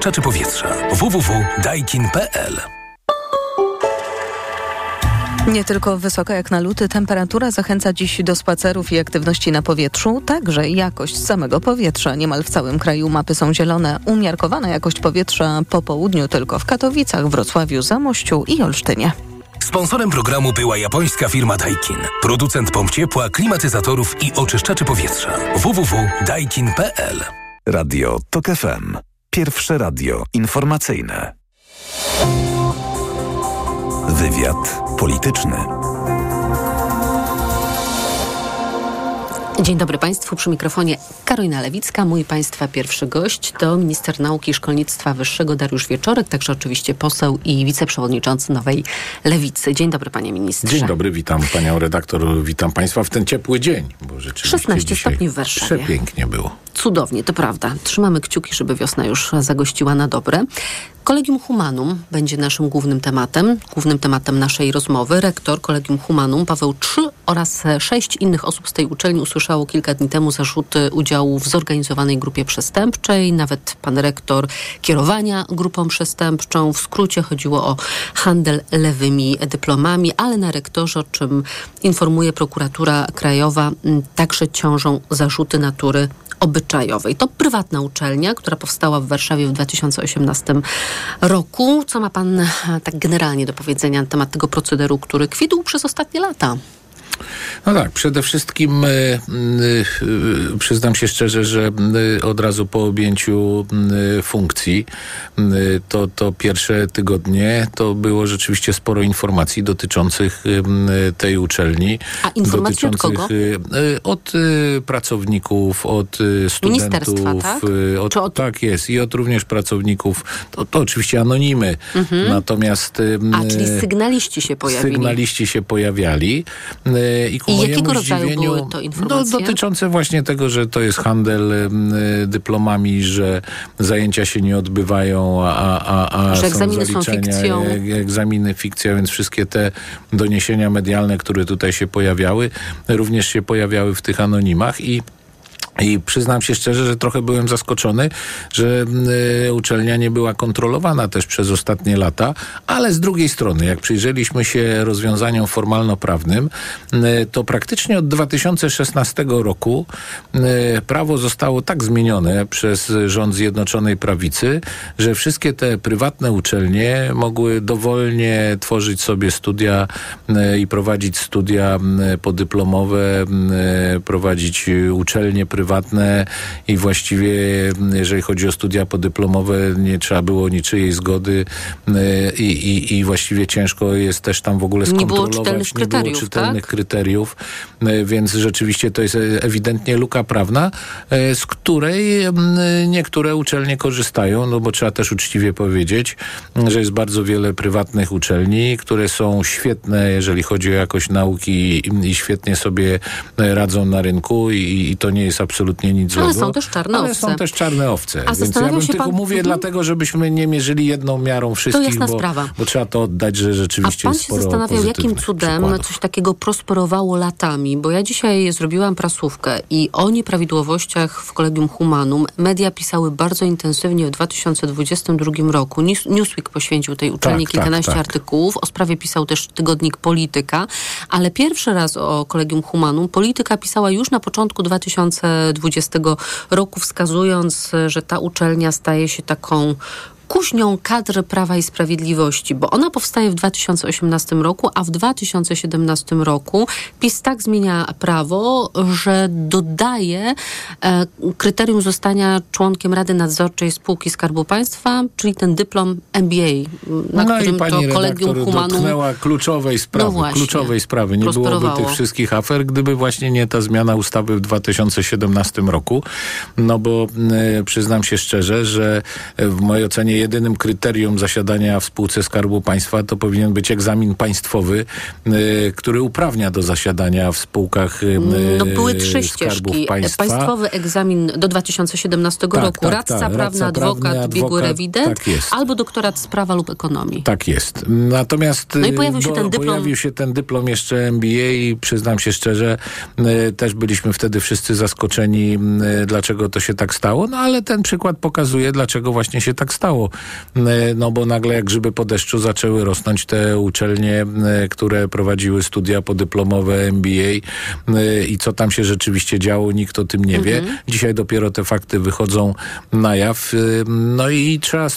Czaczy powietrza. www.daikin.pl Nie tylko wysoka jak na luty temperatura zachęca dziś do spacerów i aktywności na powietrzu, także jakość samego powietrza. Niemal w całym kraju mapy są zielone. Umiarkowana jakość powietrza po południu tylko w Katowicach, Wrocławiu, Zamościu i Olsztynie. Sponsorem programu była japońska firma Daikin. Producent pomp ciepła, klimatyzatorów i oczyszczaczy powietrza. www.daikin.pl Radio TOK FM. Pierwsze radio informacyjne. Wywiad polityczny. Dzień dobry Państwu. Przy mikrofonie Karolina Lewicka. Mój Państwa pierwszy gość to minister nauki i szkolnictwa wyższego Dariusz Wieczorek, także oczywiście poseł i wiceprzewodniczący Nowej Lewicy. Dzień dobry Panie Ministrze. Dzień dobry, witam Panią redaktor, witam Państwa w ten ciepły dzień. Bo rzeczywiście 16 stopni w Warszawie. Przepięknie było. Cudownie, to prawda. Trzymamy kciuki, żeby wiosna już zagościła na dobre. Kolegium Humanum będzie naszym głównym tematem, głównym tematem naszej rozmowy. Rektor Kolegium Humanum Paweł III oraz sześć innych osób z tej uczelni usłyszało kilka dni temu zarzuty udziału w zorganizowanej grupie przestępczej. Nawet pan rektor kierowania grupą przestępczą. W skrócie chodziło o handel lewymi dyplomami, ale na rektorze, o czym informuje prokuratura krajowa, także ciążą zarzuty natury obyczajowej. To prywatna uczelnia, która powstała w Warszawie w 2018 roku. Co ma pan tak generalnie do powiedzenia na temat tego procederu, który kwitł przez ostatnie lata? No tak, przede wszystkim y, y, przyznam się szczerze, że y, od razu po objęciu funkcji to, to pierwsze tygodnie to było rzeczywiście sporo informacji dotyczących tej uczelni. A informacji od kogo? Od pracowników, od studentów. tak? Od, od... Tak jest. I od również pracowników. To, to oczywiście anonimy. Mhm. Natomiast... A, czyli sygnaliści się pojawili. Sygnaliści się pojawiali. I, I jakiego rodzaju były to informacje? No, dotyczące właśnie tego, że to jest handel y, dyplomami, że zajęcia się nie odbywają, a, a, a że egzaminy są, są fikcją. Egzaminy fikcja, więc wszystkie te doniesienia medialne, które tutaj się pojawiały, również się pojawiały w tych anonimach i i przyznam się szczerze, że trochę byłem zaskoczony, że y, uczelnia nie była kontrolowana też przez ostatnie lata, ale z drugiej strony, jak przyjrzeliśmy się rozwiązaniom formalno-prawnym, y, to praktycznie od 2016 roku y, prawo zostało tak zmienione przez rząd Zjednoczonej Prawicy, że wszystkie te prywatne uczelnie mogły dowolnie tworzyć sobie studia i prowadzić studia podyplomowe, prowadzić uczelnie prywatne prywatne i właściwie jeżeli chodzi o studia podyplomowe nie trzeba było niczyjej zgody e, i, i, i właściwie ciężko jest też tam w ogóle skontrolować. Nie było czytelnych nie kryteriów, było czytelnych tak? kryteriów więc rzeczywiście to jest ewidentnie luka prawna, e, z której niektóre uczelnie korzystają, no bo trzeba też uczciwie powiedzieć, że jest bardzo wiele prywatnych uczelni, które są świetne, jeżeli chodzi o jakość nauki i świetnie sobie radzą na rynku i, i to nie jest absolutnie nic złego. Ale są też czarne ale owce. są też czarne owce. A Więc ja bym się tylko pan... mówię mhm. dlatego, żebyśmy nie mierzyli jedną miarą wszystkich, bo, bo trzeba to oddać, że rzeczywiście A pan jest się zastanawiał, jakim cudem przykładów. coś takiego prosperowało latami, bo ja dzisiaj zrobiłam prasówkę i o nieprawidłowościach w Kolegium Humanum media pisały bardzo intensywnie w 2022 roku. Newsweek poświęcił tej uczelni tak, kilkanaście tak, tak. artykułów. O sprawie pisał też tygodnik Polityka, ale pierwszy raz o Kolegium Humanum Polityka pisała już na początku 2020 roku, wskazując, że ta uczelnia staje się taką kuźnią kadr Prawa i Sprawiedliwości, bo ona powstaje w 2018 roku, a w 2017 roku PiS tak zmienia prawo, że dodaje e, kryterium zostania członkiem Rady Nadzorczej Spółki Skarbu Państwa, czyli ten dyplom MBA, na no którym i pani to kolegium Humanum dotknęła kluczowej sprawy. No właśnie, kluczowej sprawy. Nie byłoby tych wszystkich afer, gdyby właśnie nie ta zmiana ustawy w 2017 roku. No bo y, przyznam się szczerze, że w mojej ocenie jedynym kryterium zasiadania w spółce Skarbu Państwa to powinien być egzamin państwowy, y, który uprawnia do zasiadania w spółkach y, No, były trzy ścieżki. Państwa. Państwowy egzamin do 2017 Tak, roku, tak, radca tak. prawny, adwokat, biegły adwokat, rewident, tak jest. albo doktorat z prawa lub ekonomii. Tak jest. Natomiast No i y, pojawił się ten dyplom. pojawił się ten dyplom jeszcze MBA i przyznam się szczerze, też byliśmy wtedy wszyscy zaskoczeni, dlaczego to się tak stało, no ale ten przykład pokazuje, dlaczego właśnie się tak stało. Y, No bo nagle jak grzyby po deszczu zaczęły rosnąć te uczelnie, y, które prowadziły studia podyplomowe MBA y, i co tam się rzeczywiście działo, nikt o tym nie wie. Mhm. Dzisiaj dopiero te fakty wychodzą na jaw. No i trzeba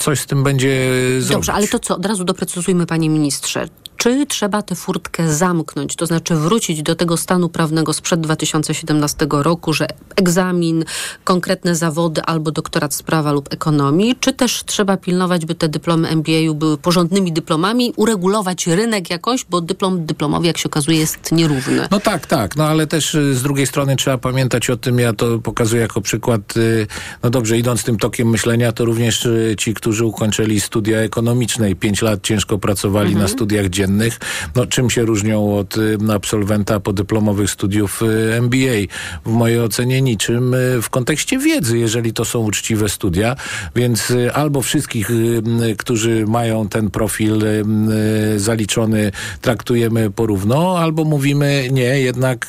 coś z tym będzie zrobić. Dobrze, ale to co? Od razu doprecyzujmy, panie ministrze. Czy trzeba tę furtkę zamknąć, to znaczy wrócić do tego stanu prawnego sprzed 2017 roku, że egzamin, konkretne zawody albo doktorat z prawa lub ekonomii, czy też trzeba pilnować, by te dyplomy MBA były porządnymi dyplomami, uregulować rynek jakoś, bo dyplom dyplomowy, jak się okazuje, jest nierówny. No tak, tak, no ale też y, z drugiej strony trzeba pamiętać o tym, ja to pokazuję jako przykład, y, no dobrze, idąc tym tokiem myślenia, to również y, ci, którzy ukończyli studia ekonomiczne i pięć lat ciężko pracowali na studiach dziennych, no czym się różnią od y, absolwenta podyplomowych studiów y, MBA? W mojej ocenie niczym y, w kontekście wiedzy, jeżeli to są uczciwe studia, więc albo wszystkich, którzy mają ten profil zaliczony, traktujemy porówno, albo mówimy nie, jednak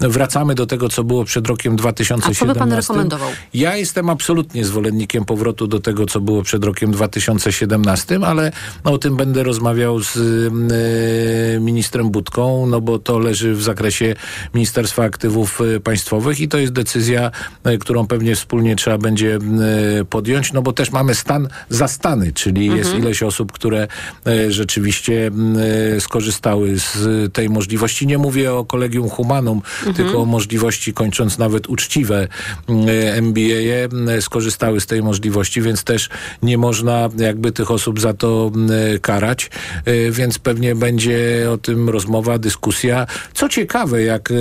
wracamy do tego, co było przed rokiem 2017. A co by pan rekomendował? Ja jestem absolutnie zwolennikiem powrotu do tego, co było przed rokiem 2017, ale o tym będę rozmawiał z ministrem Budką, no bo to leży w zakresie Ministerstwa Aktywów y, Państwowych i to jest decyzja, y, którą pewnie wspólnie trzeba będzie podjąć, no bo też mamy stan za stany, czyli jest ileś osób, które rzeczywiście skorzystały z tej możliwości. Nie mówię o Kolegium Humanum, tylko o możliwości, kończąc nawet uczciwe MBA, skorzystały z tej możliwości, więc też nie można jakby tych osób za to karać, więc pewnie będzie o tym rozmowa, dyskusja. Co ciekawe, jak y,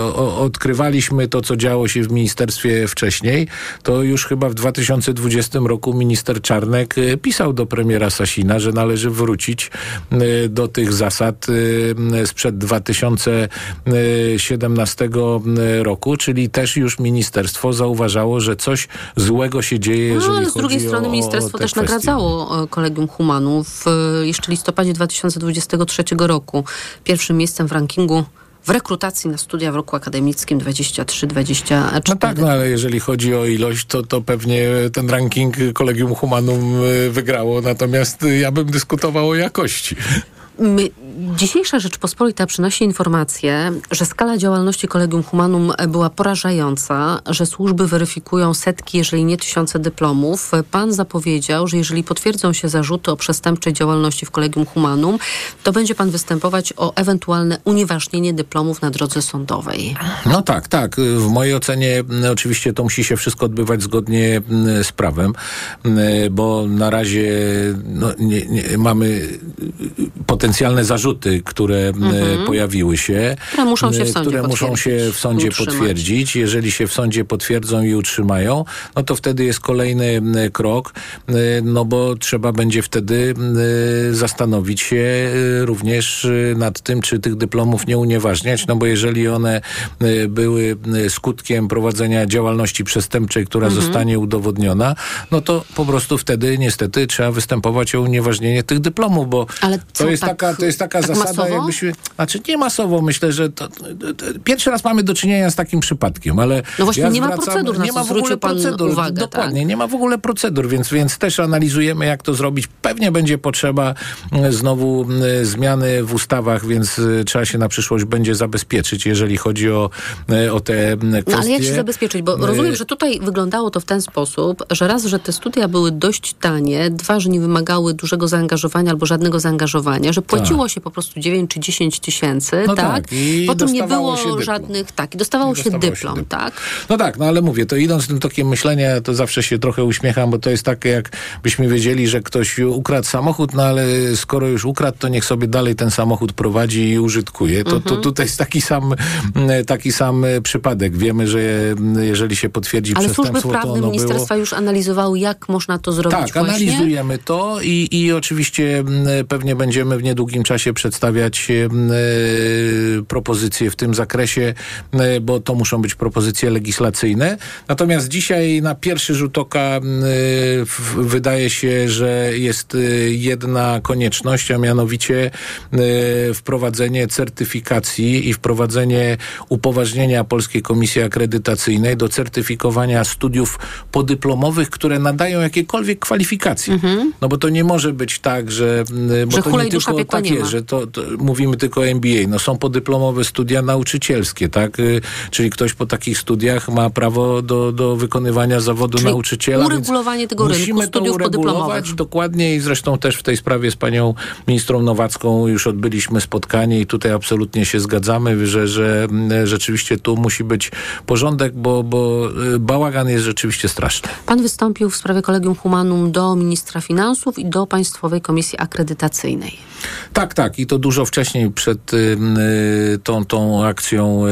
o, odkrywaliśmy to, co działo się w ministerstwie wcześniej, to już chyba w 2020 roku minister Czarnek y, pisał do premiera Sasina, że należy wrócić y, do tych zasad sprzed 2017 roku, czyli też już ministerstwo zauważało, że coś złego się dzieje, jeżeli No, ale z drugiej strony o, ministerstwo o te też kwestie. nagradzało e, Kolegium Humanum w e, jeszcze listopadzie 2023 roku. Pierwszym miejscem w rankingu w rekrutacji na studia w roku akademickim 23-24. No tak, no ale jeżeli chodzi o ilość, to, to pewnie ten ranking Kolegium Humanum y, wygrało, natomiast y, ja bym dyskutował o jakości. Dzisiejsza Rzeczpospolita przynosi informację, że skala działalności Kolegium Humanum była porażająca, że służby weryfikują setki, jeżeli nie tysiące dyplomów. Pan zapowiedział, że jeżeli potwierdzą się zarzuty o przestępczej działalności w Kolegium Humanum, to będzie pan występować o ewentualne unieważnienie dyplomów na drodze sądowej. No tak, tak. W mojej ocenie m, oczywiście to musi się wszystko odbywać zgodnie m, z prawem, m, bo na razie no, nie, nie, mamy y, potencjalne zarzuty, które m, pojawiły się. Mhm. Które muszą się w m, sądzie które muszą się potwierdzić w sądzie utrzymać. potwierdzić. Jeżeli się w sądzie potwierdzą i utrzymają, no to wtedy jest kolejny m, krok, no bo trzeba będzie wtedy zastanowić się również nad tym, czy tych dyplomów nie unieważniać, no bo jeżeli one były skutkiem prowadzenia działalności przestępczej, która Mhm. zostanie udowodniona, no to po prostu wtedy niestety trzeba występować o unieważnienie tych dyplomów, bo Ale to jest tak- taka, to jest taka tak zasada, masowo? jakbyśmy, znaczy nie masowo, myślę, że to, to, to, pierwszy raz mamy do czynienia z takim przypadkiem, ale No właśnie ja nie ma zwracam- procedur, na nie ma w ogóle procedur, uwagę, dokładnie, tak? nie ma w ogóle procedur, więc, więc też analizujemy, jak to zrobić. Pewnie będzie potrzeba mm, znowu mm, zmiany w ustawach, więc y, trzeba się na przyszłość będzie zabezpieczyć, jeżeli chodzi o, y, o te mm, kwestie. No ale jak się zabezpieczyć? Bo Y, rozumiem, że tutaj wyglądało to w ten sposób, że raz, że te studia były dość tanie, dwa, że nie wymagały dużego zaangażowania albo żadnego zaangażowania, że że płaciło się po prostu 9 czy 10 tysięcy, No tak? tak, i Potem nie było dyplom. żadnych, tak, i dostawało, I się, dostawało się dyplom, dyplom. tak? No tak, no ale mówię, to idąc tym tokiem myślenia, to zawsze się trochę uśmiecham, bo to jest takie, jak byśmy wiedzieli, że ktoś ukradł samochód, no ale skoro już ukradł, to niech sobie dalej ten samochód prowadzi i użytkuje. To, Mhm. to tutaj jest taki sam, mm, taki sam przypadek. Wiemy, że mm, jeżeli się potwierdzi Ale służby przestępstwo, to prawne było... ministerstwa już analizowały, jak można to zrobić Tak, właśnie? analizujemy to i, i oczywiście m, pewnie będziemy w niedługim czasie przedstawiać e, propozycje w tym zakresie, m, bo to muszą być propozycje legislacyjne. Natomiast dzisiaj na pierwszy rzut oka w- wydaje się, że jest e, jedna konieczność, a mianowicie e, wprowadzenie certyfikacji i wprowadzenie upoważnienia Polskiej Komisji Akredytacyjnej do certyfikowania studiów podyplomowych, które nadają jakiekolwiek kwalifikacje. No bo to nie może być tak, że... Bo Mhm. Że to nie tylko piekła tak jest, że to, to mówimy tylko o MBA. No są podyplomowe studia nauczycielskie, tak? Y, Czyli ktoś po takich studiach ma prawo do, do wykonywania zawodu Czyli nauczyciela. uregulowanie tego rynku musimy to studiów uregulować podyplomowych. Dokładnie i zresztą też w tej sprawie z panią ministrą Nowacką już odbyliśmy spotkanie i tutaj absolutnie się zgadzamy, że, że rzeczywiście tu musi być porządek, bo, bo y, bałagan jest rzeczywiście straszny. Pan wystąpił w sprawie Kolegium Humanum do ministra finansów i do Państwowej Komisji Akredytacyjnej. Tak, tak. I to dużo wcześniej przed y, y, tą, tą akcją y,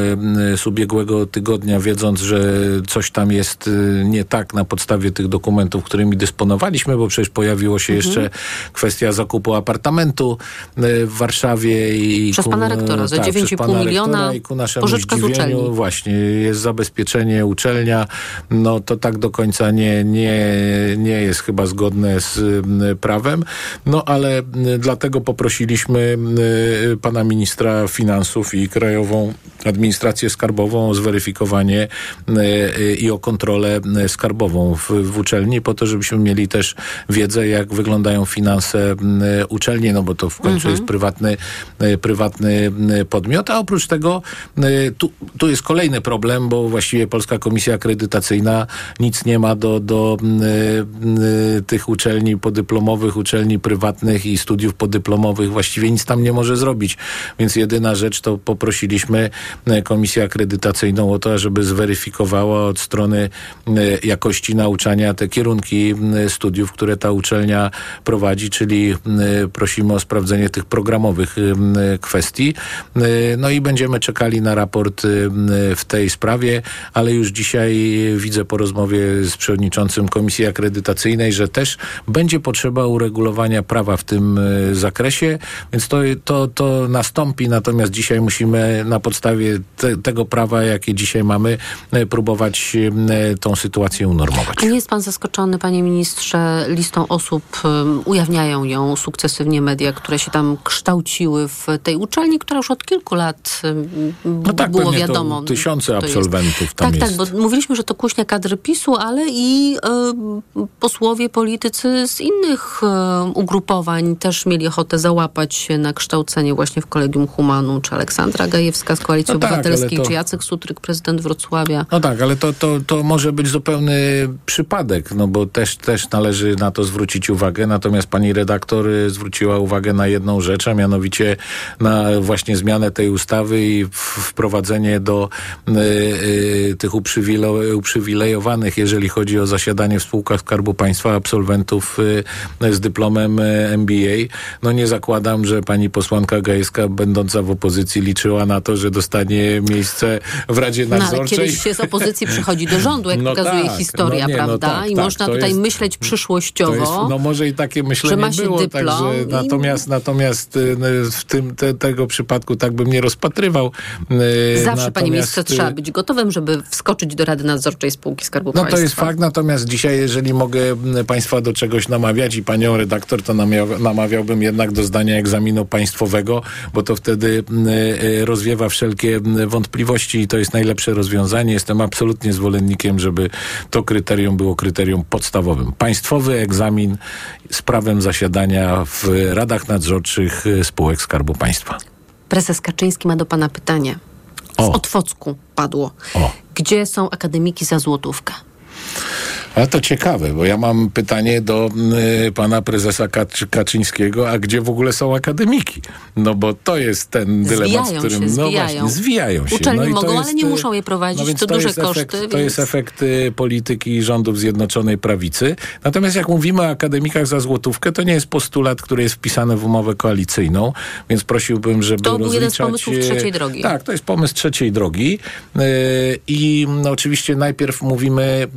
y, z ubiegłego tygodnia, wiedząc, że coś tam jest y, nie tak na podstawie tych dokumentów, którymi dysponowaliśmy, bo przecież pojawiło się jeszcze kwestia zakupu apartamentu y, w Warszawie. I Przez ku- pana rektora za tak, 9,5 przez pana miliona I ku naszemu pożyczka z uczelni. właśnie jest zabezpieczenie uczelnia. No to tak do końca nie, nie, nie jest chyba zgodne z prawem. No ale dlatego poprosiliśmy y, pana ministra finansów i Krajową Administrację Skarbową o zweryfikowanie y, i o kontrolę y, skarbową w, w uczelni, po to, żebyśmy mieli też wiedzę, jak wyglądają finanse uczelni, no bo to w końcu jest prywatny, prywatny podmiot, a oprócz tego tu, tu jest kolejny problem, bo właściwie Polska Komisja Akredytacyjna nic nie ma do, do tych uczelni podyplomowych, uczelni prywatnych i studiów podyplomowych, właściwie nic tam nie może zrobić, więc jedyna rzecz to poprosiliśmy y, Komisję Akredytacyjną o to, żeby zweryfikowała od strony y, jakości nauczania te kierunki studiów, które ta uczelnia prowadzi, czyli prosimy o sprawdzenie tych programowych kwestii. Y, No i będziemy czekali na raport w tej sprawie, ale już dzisiaj widzę po rozmowie z przewodniczącym Komisji Akredytacyjnej, że też będzie potrzeba uregulowania prawa w tym y, zakresie, więc to, to, to nastąpi, natomiast dzisiaj musimy na podstawie te, tego prawa, jakie dzisiaj mamy, y, próbować y, tą sytuację unormować. Nie jest pan zaskoczony, panie ministrze, listą osób, um, ujawniają ją sukcesywnie media, które się tam kształciły w tej uczelni, która już od kilku lat um, No tak, było wiadomo. tysiące absolwentów tam tak, jest. tak, bo mówiliśmy, że to kuźnia kadry PiSu, ale i um, posłowie, politycy z innych um, ugrupowań też mieli ochotę załapać się na kształcenie właśnie w Kolegium Humanum, czy Aleksandra Gajewska z Koalicji No tak, Obywatelskiej, ale to- czy Jacek Sutryk, prezydent Wrocławia. No tak, ale to, to, to może być zupełny przypadek, no bo też, też należy na to zwrócić uwagę. Natomiast pani redaktor y, zwróciła uwagę na jedną rzecz, a mianowicie na właśnie zmianę tej ustawy i wprowadzenie do y, y, tych uprzywilo- uprzywilejowanych, jeżeli chodzi o zasiadanie w spółkach Skarbu Państwa, absolwentów y, z dyplomem y, MBA. No nie zakładam, że pani posłanka Gajewska, będąca w opozycji, liczyła na to, że dostanie miejsce w Radzie No ale Nadzorczej. kiedyś się z opozycji przychodzi do rządu, jak No pokazuje tak, historia, no nie, no prawda? tak, I tak, można tutaj jest- myśleć przyszłościowo. Jest, no może i takie myślenie że ma się było, dyplom także i- natomiast, natomiast y, w tym te, tego przypadku tak bym nie rozpatrywał. Y, Zawsze, panie ministrze, natomiast, y, trzeba być gotowym, żeby wskoczyć do Rady Nadzorczej Spółki Skarbu No Państwa. to jest fakt, natomiast dzisiaj, jeżeli mogę Państwa do czegoś namawiać i Panią redaktor, to namawiałbym jednak do zdania egzaminu państwowego, bo to wtedy m, y, rozwiewa wszelkie m, wątpliwości i to jest najlepsze rozwiązanie. Jestem absolutnie zwolennikiem, żeby to kryterium było kryterium podstawowym. Państwowy egzamin z prawem zasiadania w radach nadzorczych y, spółek Skarbu Państwa. Prezes Kaczyński ma do pana pytanie. Z O. Otwocku padło. O. Gdzie są akademiki za złotówkę? Ale to ciekawe, bo ja mam pytanie do y, pana prezesa Kaczy, Kaczyńskiego, a gdzie w ogóle są akademiki? No bo to jest ten dylemat, Zwijają z którym się, no zwijają. właśnie, zwijają się. Uczelnie no to mogą, jest, ale nie y, muszą je prowadzić, więc to duże jest koszty, Efekt, więc- To jest efekt y, polityki rządów Zjednoczonej Prawicy. Natomiast jak mówimy o akademikach za złotówkę, to nie jest postulat, który jest wpisany w umowę koalicyjną, więc prosiłbym, żeby To był jeden z pomysłów trzeciej drogi. Tak, to jest pomysł trzeciej drogi y, i no, oczywiście najpierw mówimy,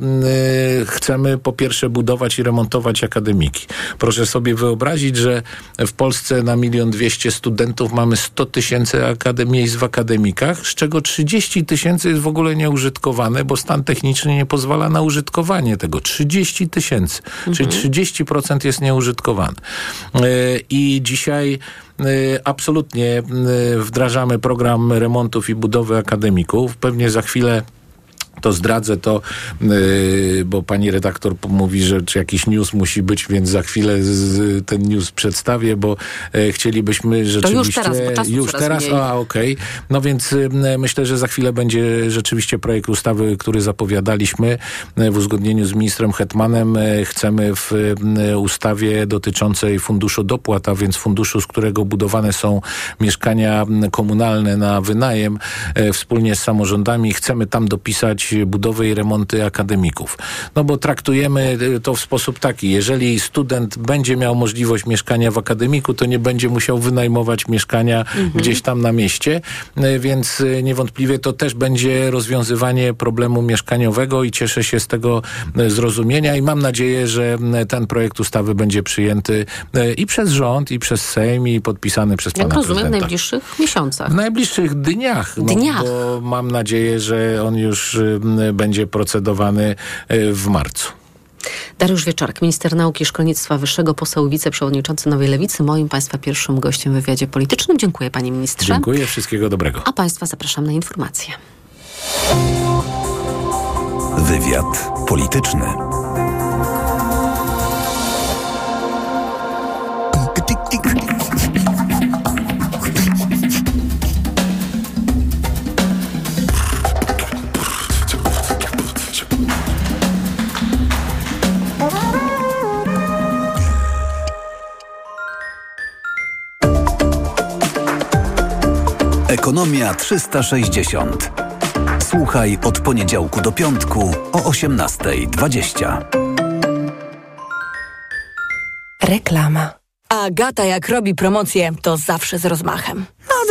y, chcemy po pierwsze budować i remontować akademiki. Proszę sobie wyobrazić, że w Polsce na milion dwieście studentów mamy 100 tysięcy akadem- miejsc w akademikach, z czego 30 tysięcy jest w ogóle nieużytkowane, bo stan techniczny nie pozwala na użytkowanie tego. 30 tysięcy, czyli 30% jest nieużytkowany. Y, I dzisiaj Y, Absolutnie y, wdrażamy program remontów i budowy akademików. Pewnie za chwilę to zdradzę to, y, bo pani redaktor mówi, że jakiś news musi być, więc za chwilę ten news przedstawię, bo e, chcielibyśmy rzeczywiście... teraz, bo czasu już teraz, mniej. a okej. No więc y, myślę, że za chwilę będzie rzeczywiście projekt ustawy, który zapowiadaliśmy y, w uzgodnieniu z ministrem Hetmanem. Y, Chcemy w ustawie dotyczącej funduszu dopłat, a więc funduszu, z którego budowane są mieszkania komunalne na wynajem wspólnie z samorządami. Chcemy tam dopisać budowę i remonty akademików. No bo traktujemy y, to w sposób taki, jeżeli student będzie miał możliwość mieszkania w akademiku, to nie będzie musiał wynajmować mieszkania gdzieś tam na mieście, y, więc y, niewątpliwie to też będzie rozwiązywanie problemu mieszkaniowego i cieszę się z tego zrozumienia i mam nadzieję, że ten projekt ustawy będzie przyjęty i przez rząd, i przez Sejm, i podpisany przez Jak pana rozumiem, w prezydenta. najbliższych miesiącach. W najbliższych dniach, no, Dniach. bo mam nadzieję, że on już będzie procedowany y, w marcu. Dariusz Wieczorek, minister nauki i szkolnictwa wyższego, poseł wiceprzewodniczący Nowej Lewicy, moim Państwa pierwszym gościem w wywiadzie politycznym. Dziękuję Panie Ministrze. Dziękuję, wszystkiego dobrego. A Państwa zapraszam na informacje. Wywiad polityczny. Ekonomia 360. Słuchaj od poniedziałku do piątku o 18.20. Reklama. Agata jak robi promocję, to zawsze z rozmachem.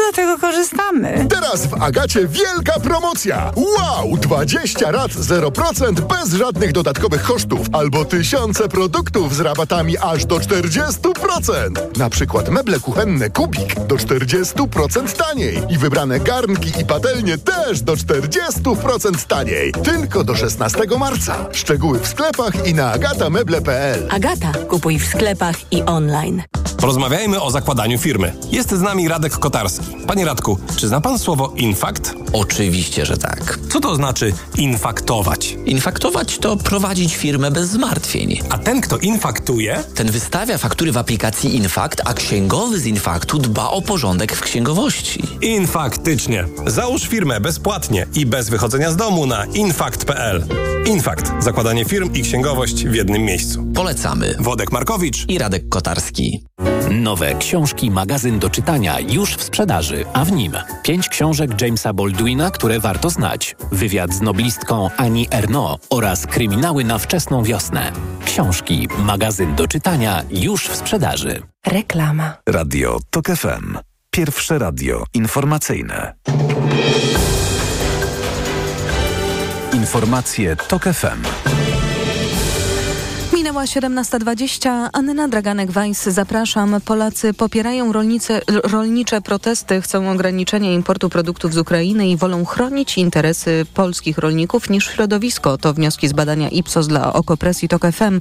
Dlatego korzystamy. Teraz w Agacie wielka promocja! Wow! 20 rat 0% bez żadnych dodatkowych kosztów albo tysiące produktów z rabatami aż do 40%. Na przykład meble kuchenne Kubik do 40% taniej i wybrane garnki i patelnie też do 40% taniej. Tylko do 16 marca. Szczegóły w sklepach i na agatameble.pl. Agata, kupuj w sklepach i online. Porozmawiajmy o zakładaniu firmy. Jest z nami Radek Kotarski. Panie Radku, czy zna pan słowo infakt? Oczywiście, że tak. Co to znaczy infaktować? Infaktować to prowadzić firmę bez zmartwień. A ten, kto infaktuje, Ten wystawia faktury w aplikacji Infakt, a księgowy z Infaktu dba o porządek w księgowości. infaktycznie. Załóż firmę bezpłatnie i bez wychodzenia z domu na infakt.pl. Infakt. Zakładanie firm i księgowość w jednym miejscu. Polecamy. Wodek Markowicz. I Radek Kotarski. Nowe książki, magazyn do czytania już w sprzedaży, a w nim pięć książek Jamesa Baldwina, które warto znać, wywiad z noblistką Annie Ernaux oraz kryminały na wczesną wiosnę. Książki, magazyn do czytania już w sprzedaży. Reklama. Radio TOK FM. Pierwsze radio informacyjne. Informacje TOK FM. Minęła 17.20. Anna Draganek-Weiss, zapraszam. Polacy popierają rolnicze protesty, chcą ograniczenia importu produktów z Ukrainy i wolą chronić interesy polskich rolników niż środowisko. To wnioski z badania Ipsos dla Okopresji TOK FM y,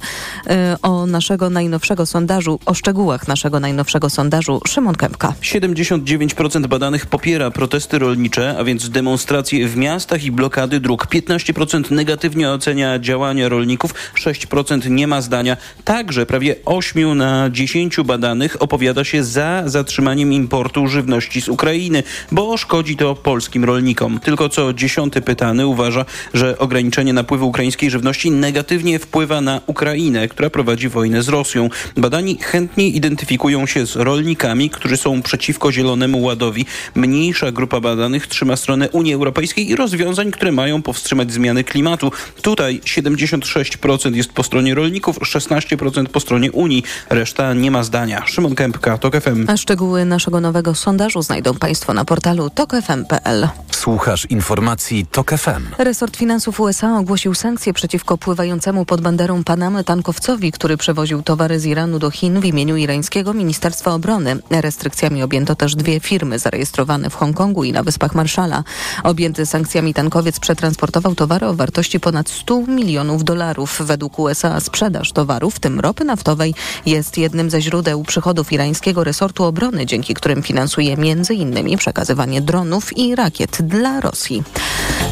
o naszego najnowszego sondażu, o szczegółach naszego najnowszego sondażu. Szymon Kępka. 79% badanych popiera protesty rolnicze, a więc demonstracje w miastach i blokady dróg. 15% negatywnie ocenia działania rolników, 6% nie ma ma zdania. Także prawie 8 na 10 badanych opowiada się za zatrzymaniem importu żywności z Ukrainy, bo szkodzi to polskim rolnikom. Tylko co dziesiąty pytany uważa, że ograniczenie napływu ukraińskiej żywności negatywnie wpływa na Ukrainę, która prowadzi wojnę z Rosją. Badani chętnie identyfikują się z rolnikami, którzy są przeciwko Zielonemu Ładowi. Mniejsza grupa badanych trzyma stronę Unii Europejskiej i rozwiązań, które mają powstrzymać zmiany klimatu. Tutaj 76% jest po stronie rolników, 16% po stronie Unii. Reszta nie ma zdania. Szymon Kępka, TOK FM. A szczegóły naszego nowego sondażu znajdą Państwo na portalu tokfm.pl. Słuchasz informacji TOK FM. Resort Finansów USA ogłosił sankcje przeciwko pływającemu pod banderą Panamy tankowcowi, który przewoził towary z Iranu do Chin w imieniu irańskiego Ministerstwa Obrony. Restrykcjami objęto też dwie firmy zarejestrowane w Hongkongu i na Wyspach Marszala. Objęty sankcjami tankowiec przetransportował towary o wartości ponad 100 milionów dolarów. Według USA sprzedaż towarów, w tym ropy naftowej, jest jednym ze źródeł przychodów irańskiego resortu obrony, dzięki którym finansuje m.in. przekazywanie dronów i rakiet dla Rosji.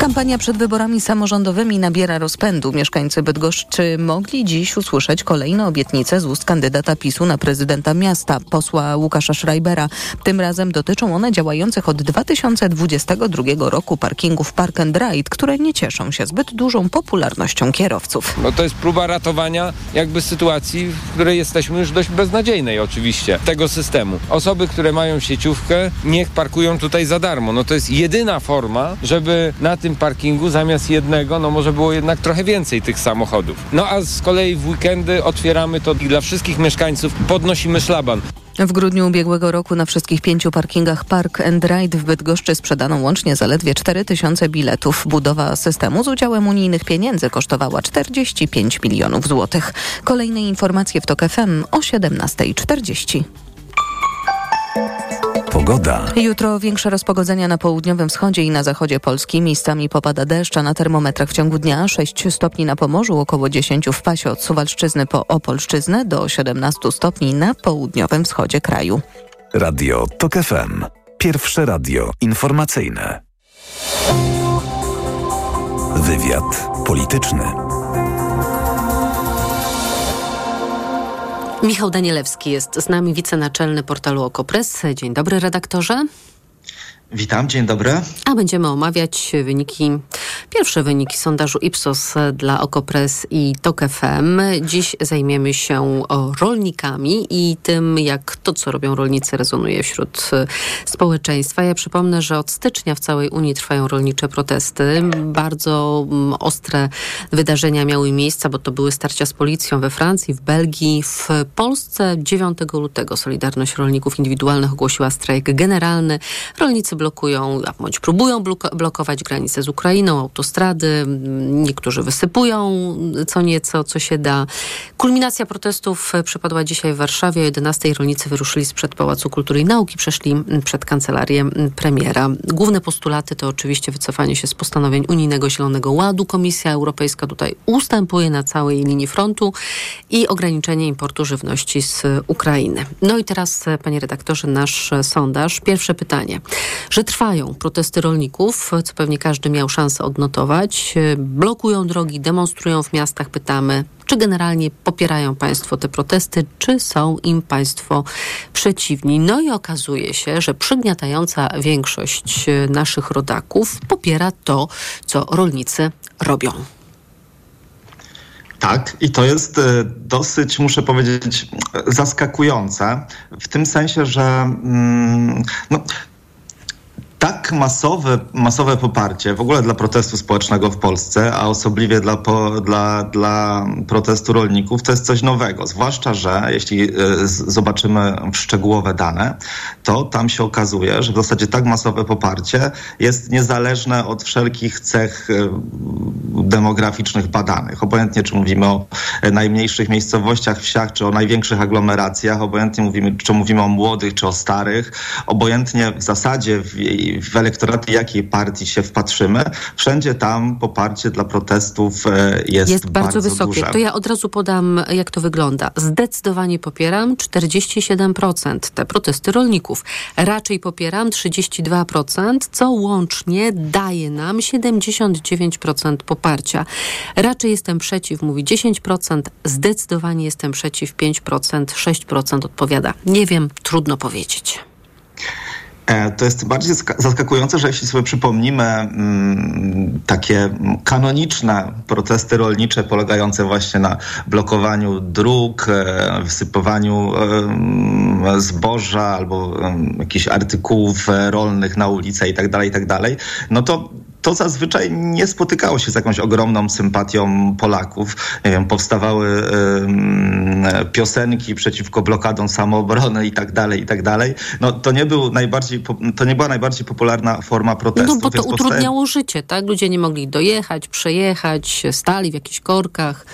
Kampania przed wyborami samorządowymi nabiera rozpędu. Mieszkańcy Bydgoszczy mogli dziś usłyszeć kolejne obietnice z ust kandydata PiSu na prezydenta miasta, posła Łukasza Schreibera. Tym razem dotyczą one działających od 2022 roku parkingów Park and Ride, które nie cieszą się zbyt dużą popularnością kierowców. No to jest próba ratowania jakby sytuacji, w której jesteśmy już dość beznadziejnej oczywiście, tego systemu. Osoby, które mają sieciówkę, niech parkują tutaj za darmo. No to jest jedyna forma, żeby na tym parkingu zamiast jednego, no może było jednak trochę więcej tych samochodów. No a z kolei w weekendy otwieramy to dla wszystkich mieszkańców, podnosimy szlaban. W grudniu ubiegłego roku na wszystkich pięciu parkingach Park and Ride w Bydgoszczy sprzedano łącznie zaledwie 4 tysiące biletów. Budowa systemu z udziałem unijnych pieniędzy kosztowała 45 milionów złotych. Kolejne informacje w TOK FM o 17.40. Pogoda. Jutro większe rozpogodzenia na południowym wschodzie i na zachodzie Polski. Miejscami popada deszcz, a na termometrach w ciągu dnia 6 stopni na Pomorzu, około 10 w pasie od Suwalszczyzny po Opolszczyznę do 17 stopni na południowym wschodzie kraju. Radio TOK FM. Pierwsze radio informacyjne. Wywiad polityczny. Michał Danielewski jest z nami, wicenaczelny portalu Okopres. Dzień dobry, redaktorze. Witam, dzień dobry. A będziemy omawiać wyniki, pierwsze wyniki sondażu Ipsos dla Okopres i TOK FM. Dziś zajmiemy się rolnikami i tym, jak to, co robią rolnicy, rezonuje wśród społeczeństwa. Ja przypomnę, że od stycznia w całej Unii trwają rolnicze protesty. Bardzo ostre wydarzenia miały miejsce, bo to były starcia z policją we Francji, w Belgii. W Polsce 9 lutego Solidarność Rolników Indywidualnych ogłosiła strajk generalny. Rolnicy blokują, bądź próbują blokować granice z Ukrainą, autostrady. Niektórzy wysypują co nieco, co się da. Kulminacja protestów przypadła dzisiaj w Warszawie. O 11 rolnicy wyruszyli sprzed Pałacu Kultury i Nauki, przeszli przed kancelarię premiera. Główne postulaty to oczywiście wycofanie się z postanowień Unijnego Zielonego Ładu. Komisja Europejska tutaj ustępuje na całej linii frontu i ograniczenie importu żywności z Ukrainy. No i teraz, panie redaktorze, nasz sondaż. Pierwsze pytanie że trwają protesty rolników, co pewnie każdy miał szansę odnotować. Blokują drogi, demonstrują w miastach. Pytamy, czy generalnie popierają Państwo te protesty, czy są im Państwo przeciwni. No i okazuje się, że przygniatająca większość naszych rodaków popiera to, co rolnicy robią. Tak, i to jest dosyć, muszę powiedzieć, zaskakujące, w tym sensie, że mm, no, tak masowe, masowe poparcie w ogóle dla protestu społecznego w Polsce, a osobliwie dla, po, dla, dla protestu rolników, to jest coś nowego. Zwłaszcza, że jeśli y, zobaczymy szczegółowe dane, to tam się okazuje, że w zasadzie tak masowe poparcie jest niezależne od wszelkich cech y, demograficznych badanych. Obojętnie, czy mówimy o najmniejszych miejscowościach, wsiach, czy o największych aglomeracjach, obojętnie mówimy, czy mówimy o młodych, czy o starych, obojętnie w zasadzie w, i w elektoraty jakiej partii się wpatrzymy, wszędzie tam poparcie dla protestów e, jest, Jest bardzo, bardzo wysokie. duże. To ja od razu podam, jak to wygląda. Zdecydowanie popieram 47% te protesty rolników. Raczej popieram 32%, co łącznie daje nam 79% poparcia. Raczej jestem przeciw, mówi 10%, zdecydowanie jestem przeciw 5%, 6% odpowiada. Nie wiem, trudno powiedzieć. E, To jest bardziej ska- zaskakujące, że jeśli sobie przypomnimy mm, takie kanoniczne protesty rolnicze polegające właśnie na blokowaniu dróg, e, wysypywaniu em, zboża albo jakichś artykułów e, rolnych na ulicę i tak dalej, i tak no to to zazwyczaj nie spotykało się z jakąś ogromną sympatią Polaków. Nie wiem, powstawały em, piosenki przeciwko blokadom samoobrony i tak dalej, i tak dalej. No to nie był najbardziej, to nie była najbardziej popularna forma protestu. No bo to powstaje- utrudniało życie, tak? Ludzie nie mogli dojechać, przejechać, stali w jakichś korkach.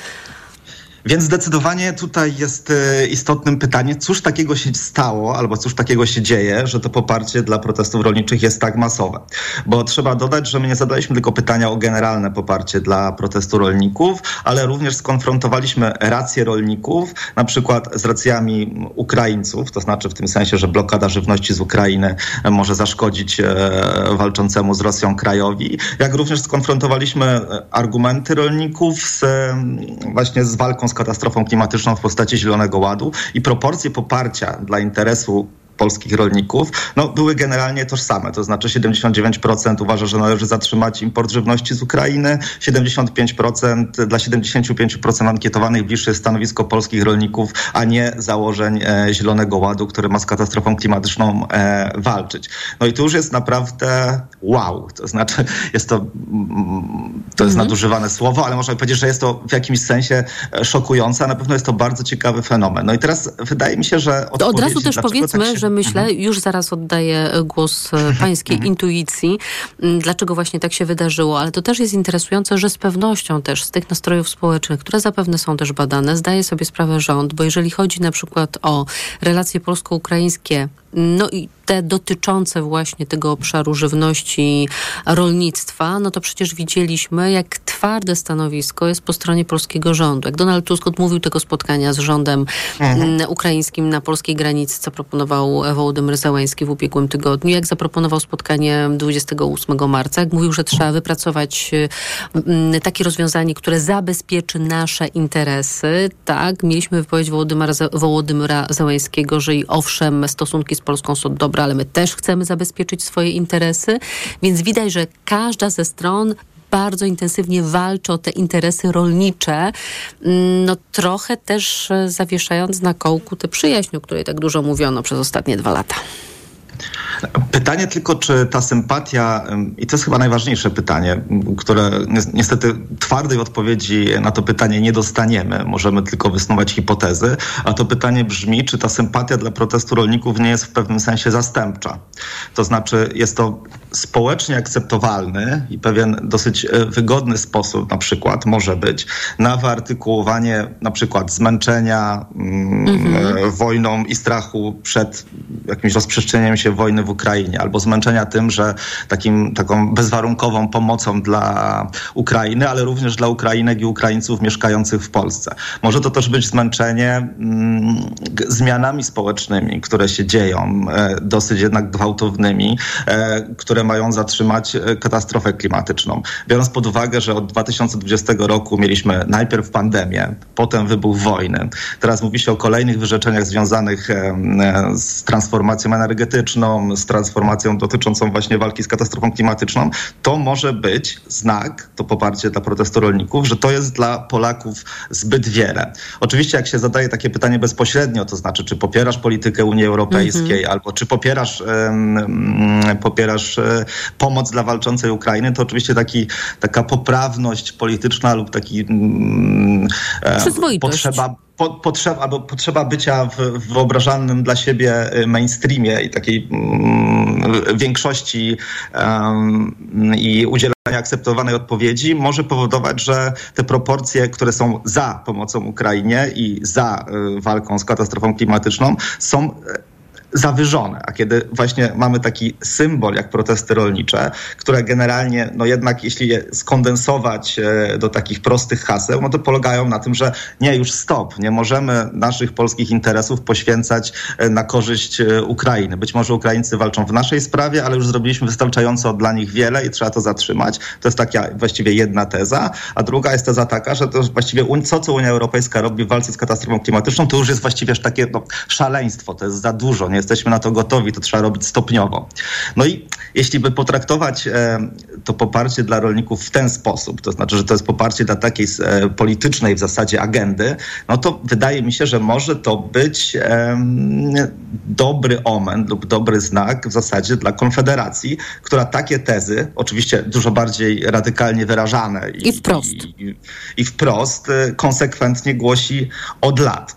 Więc zdecydowanie tutaj jest e, istotnym pytanie, cóż takiego się stało, albo cóż takiego się dzieje, że to poparcie dla protestów rolniczych jest tak masowe. Bo trzeba dodać, że my nie zadaliśmy tylko pytania o generalne poparcie dla protestu rolników, ale również skonfrontowaliśmy racje rolników, na przykład z racjami Ukraińców, to znaczy w tym sensie, że blokada żywności z Ukrainy e, może zaszkodzić e, walczącemu z Rosją krajowi, jak również skonfrontowaliśmy argumenty rolników z, właśnie z walką z katastrofą klimatyczną w postaci Zielonego Ładu i proporcje poparcia dla interesu polskich rolników, no, były generalnie tożsame. To znaczy 79% uważa, że należy zatrzymać import żywności z Ukrainy, 75% dla 75% ankietowanych bliższe jest stanowisko polskich rolników, a nie założeń e, Zielonego Ładu, który ma z katastrofą klimatyczną e, walczyć. No i tu już jest naprawdę wow. To znaczy jest to, mm, to jest nadużywane słowo, ale można powiedzieć, że jest to w jakimś sensie e, szokujące, a na pewno jest to bardzo ciekawy fenomen. No i teraz wydaje mi się, że od razu też dlaczego powiedzmy, tak się- że myślę, już zaraz oddaję e, głos e, pańskiej intuicji, m, dlaczego właśnie tak się wydarzyło, ale to też jest interesujące, że z pewnością też z tych nastrojów społecznych, które zapewne są też badane, zdaje sobie sprawę rząd, bo jeżeli chodzi na przykład o relacje polsko-ukraińskie, no i te dotyczące właśnie tego obszaru żywności, rolnictwa, no to przecież widzieliśmy, jak twarde stanowisko jest po stronie polskiego rządu. Jak Donald Tusk odmówił tego spotkania z rządem mm, ukraińskim na polskiej granicy, co proponował Wołodymyr Załański w ubiegłym tygodniu, jak zaproponował spotkanie 28 marca, jak mówił, że trzeba wypracować takie rozwiązanie, które zabezpieczy nasze interesy. Tak, mieliśmy wypowiedź Wołodymyra, Wołodymyra Załańskiego, że i owszem, stosunki z Polską są dobre, ale my też chcemy zabezpieczyć swoje interesy, więc widać, że każda ze stron bardzo intensywnie walczy o te interesy rolnicze, mm, no trochę też e, zawieszając na kołku tę przyjaźń, o której tak dużo mówiono przez ostatnie dwa lata. Pytanie tylko, czy ta sympatia, ym, i to jest chyba najważniejsze pytanie, które ni- niestety twardej odpowiedzi na to pytanie nie dostaniemy, możemy tylko wysnuwać hipotezy, a to pytanie brzmi, czy ta sympatia dla protestu rolników nie jest w pewnym sensie zastępcza. To znaczy jest to społecznie akceptowalny i pewien dosyć e, wygodny sposób na przykład może być na wyartykułowanie na przykład zmęczenia mm, e, wojną i strachu przed jakimś rozprzestrzenieniem się wojny w Ukrainie, albo zmęczenia tym, że takim, taką bezwarunkową pomocą dla Ukrainy, ale również dla Ukrainek i Ukraińców mieszkających w Polsce. Może to też być zmęczenie mm, zmianami społecznymi, które się dzieją, e, dosyć jednak gwałtownymi, e, które mają zatrzymać e, katastrofę klimatyczną. Biorąc pod uwagę, że od 2020 roku mieliśmy najpierw pandemię, potem wybuch wojny. Teraz mówi się o kolejnych wyrzeczeniach związanych e, z transformacją energetyczną, z transformacją dotyczącą właśnie walki z katastrofą klimatyczną. To może być znak, to poparcie dla protestu rolników, że to jest dla Polaków zbyt wiele. Oczywiście jak się zadaje takie pytanie bezpośrednio, to znaczy czy popierasz politykę Unii Europejskiej, albo czy popierasz, mm, popierasz e, pomoc dla walczącej Ukrainy, to oczywiście taki, taka poprawność polityczna lub taki Przyzwoitość. potrzeba po, potrzeba, albo potrzeba bycia w, wyobrażalnym dla siebie y, mainstreamie i takiej mm, większości em, i udzielania akceptowanej odpowiedzi może powodować, że te proporcje, które są za pomocą Ukrainie i za y, walką z katastrofą klimatyczną są zawyżone. A kiedy właśnie mamy taki symbol jak protesty rolnicze, które generalnie, no jednak jeśli je skondensować e, do takich prostych haseł, no to polegają na tym, że nie, już stop, nie możemy naszych polskich interesów poświęcać e, na korzyść e, Ukrainy. Być może Ukraińcy walczą w naszej sprawie, ale już zrobiliśmy wystarczająco dla nich wiele i trzeba to zatrzymać. To jest taka właściwie jedna teza, a druga jest teza taka, że to właściwie co, co Unia Europejska robi w walce z katastrofą klimatyczną, to już jest właściwie takie no, szaleństwo, to jest za dużo, nie jesteśmy na to gotowi, to trzeba robić stopniowo. No i jeśli by potraktować e, to poparcie dla rolników w ten sposób, to znaczy, że to jest poparcie dla takiej e, politycznej w zasadzie agendy, no to wydaje mi się, że może to być dobry omen lub dobry znak w zasadzie dla Konfederacji, która takie tezy, oczywiście dużo bardziej radykalnie wyrażane i, I wprost, i, i wprost, e, konsekwentnie głosi od lat.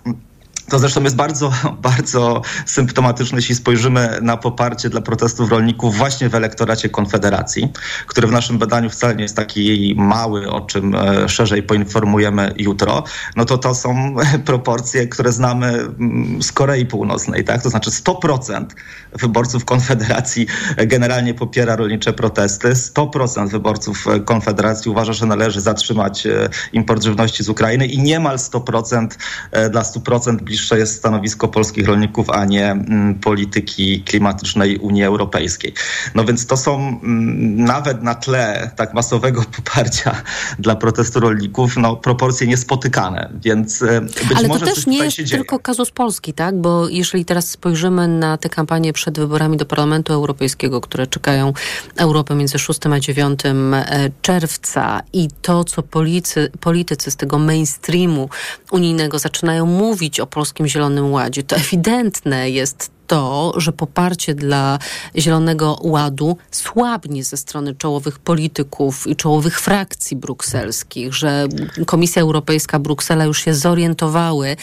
To zresztą jest bardzo, bardzo symptomatyczne, jeśli spojrzymy na poparcie dla protestów rolników właśnie w elektoracie Konfederacji, który w naszym badaniu wcale nie jest taki mały, o czym e, szerzej poinformujemy jutro. No to to są proporcje, które znamy mm, z Korei Północnej, tak? To znaczy 100% wyborców Konfederacji generalnie popiera rolnicze protesty, 100% wyborców Konfederacji uważa, że należy zatrzymać e, import żywności z Ukrainy i niemal 100% e, dla 100% bliższe bliższe jest stanowisko polskich rolników, a nie mm, polityki klimatycznej Unii Europejskiej. No więc to są mm, nawet na tle tak masowego poparcia dla protestu rolników, no proporcje niespotykane, więc e, być Ale może to też nie jest tylko kazus Polski, tak? Bo jeżeli teraz spojrzymy na tę kampanię przed wyborami do Parlamentu Europejskiego, które czekają Europę między 6 a 9 e, czerwca i to, co policy, politycy z tego mainstreamu unijnego zaczynają mówić o polskim Polskim Zielonym Ładzie, to ewidentne jest to, że poparcie dla Zielonego Ładu słabnie ze strony czołowych polityków i czołowych frakcji brukselskich, że Komisja Europejska, Bruksela już się zorientowały,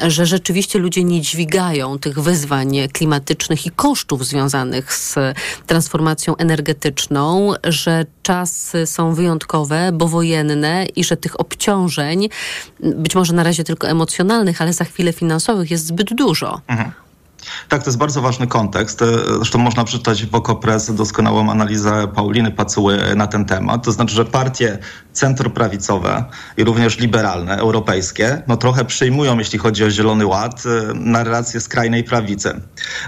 że rzeczywiście ludzie nie dźwigają tych wyzwań klimatycznych i kosztów związanych z transformacją energetyczną, że czasy są wyjątkowe, bo wojenne i że tych obciążeń, być może na razie tylko emocjonalnych, ale za chwilę finansowych jest zbyt dużo. Mhm. Tak, to jest bardzo ważny kontekst. E, zresztą można przeczytać w Okopres doskonałą analizę Pauliny Pacuły na ten temat. To znaczy, że partie centroprawicowe i również liberalne, europejskie, no trochę przyjmują, jeśli chodzi o Zielony Ład, e, narrację skrajnej prawicy.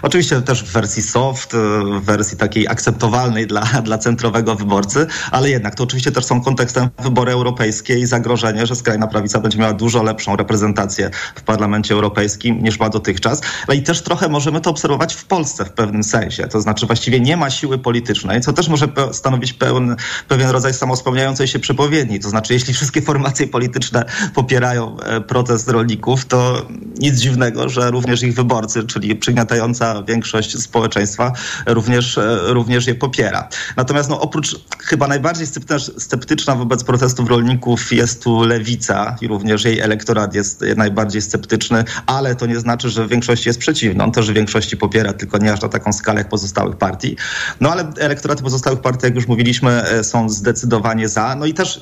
Oczywiście też w wersji soft, e, w wersji takiej akceptowalnej dla, dla centrowego wyborcy, ale jednak to oczywiście też są kontekstem wybory europejskie i zagrożenie, że skrajna prawica będzie miała dużo lepszą reprezentację w Parlamencie Europejskim niż ma dotychczas. Ale i też trochę możemy to obserwować w Polsce w pewnym sensie. To znaczy właściwie nie ma siły politycznej, co też może stanowić pełen, pewien rodzaj samospełniającej się przepowiedni. To znaczy jeśli wszystkie formacje polityczne popierają e, protest rolników, to nic dziwnego, że również ich wyborcy, czyli przygniatająca większość społeczeństwa również, e, również je popiera. Natomiast no, oprócz chyba najbardziej sceptyczna wobec protestów rolników jest tu lewica i również jej elektorat jest najbardziej sceptyczny, ale to nie znaczy, że większość jest przeciwna też w większości popiera, tylko nie aż na taką skalę jak pozostałych partii. No ale elektoraty pozostałych partii, jak już mówiliśmy, e, są zdecydowanie za. No i też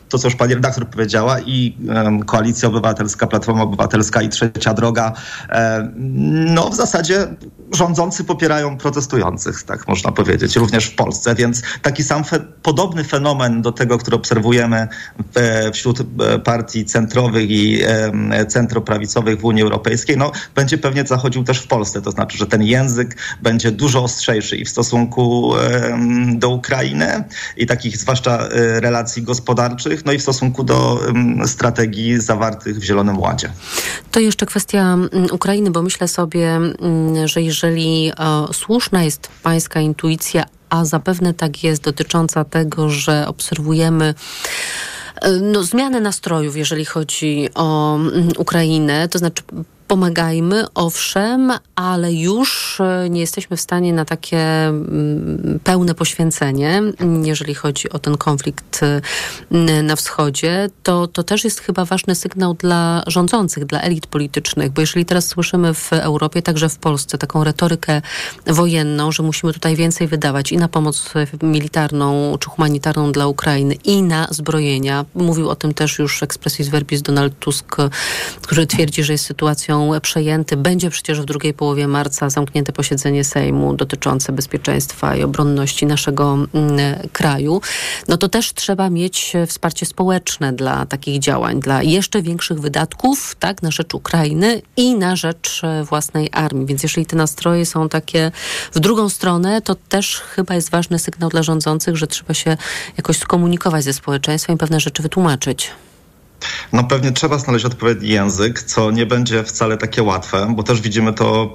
to, co już pani redaktor powiedziała, i Koalicja Obywatelska, Platforma Obywatelska i Trzecia Droga, no w zasadzie rządzący popierają protestujących, tak można powiedzieć, również w Polsce, więc taki sam fe podobny fenomen do tego, który obserwujemy e, wśród e, partii centrowych i centroprawicowych w Unii Europejskiej, no będzie pewnie zachodził też w Polsce, to znaczy, że ten język będzie dużo ostrzejszy i w stosunku do Ukrainy i takich zwłaszcza e, relacji gospodarczych, no i w stosunku do strategii zawartych w Zielonym Ładzie. To jeszcze kwestia mm, Ukrainy, bo myślę sobie, mm, że jeżeli e, słuszna jest pańska intuicja, a zapewne tak jest dotycząca tego, że obserwujemy e, no, zmianę nastrojów, jeżeli chodzi o mm, Ukrainę, to znaczy pomagajmy, owszem, ale już e, nie jesteśmy w stanie na takie mm, pełne poświęcenie, jeżeli chodzi o ten konflikt e, na wschodzie, to, to też jest chyba ważny sygnał dla rządzących, dla elit politycznych, bo jeżeli teraz słyszymy w Europie, także w Polsce, taką retorykę wojenną, że musimy tutaj więcej wydawać i na pomoc militarną czy humanitarną dla Ukrainy, i na zbrojenia. Mówił o tym też już expressis verbis Donald Tusk, który twierdzi, że jest sytuacją przejęty. Będzie przecież w drugiej połowie marca zamknięte posiedzenie Sejmu dotyczące bezpieczeństwa i obronności naszego mm, kraju. No to też trzeba mieć wsparcie społeczne dla takich działań, dla jeszcze większych wydatków, tak, na rzecz Ukrainy i na rzecz e, własnej armii. Więc jeżeli te nastroje są takie w drugą stronę, to też chyba jest ważny sygnał dla rządzących, że trzeba się jakoś skomunikować ze społeczeństwem i pewne rzeczy wytłumaczyć. No pewnie trzeba znaleźć odpowiedni język, co nie będzie wcale takie łatwe, bo też widzimy to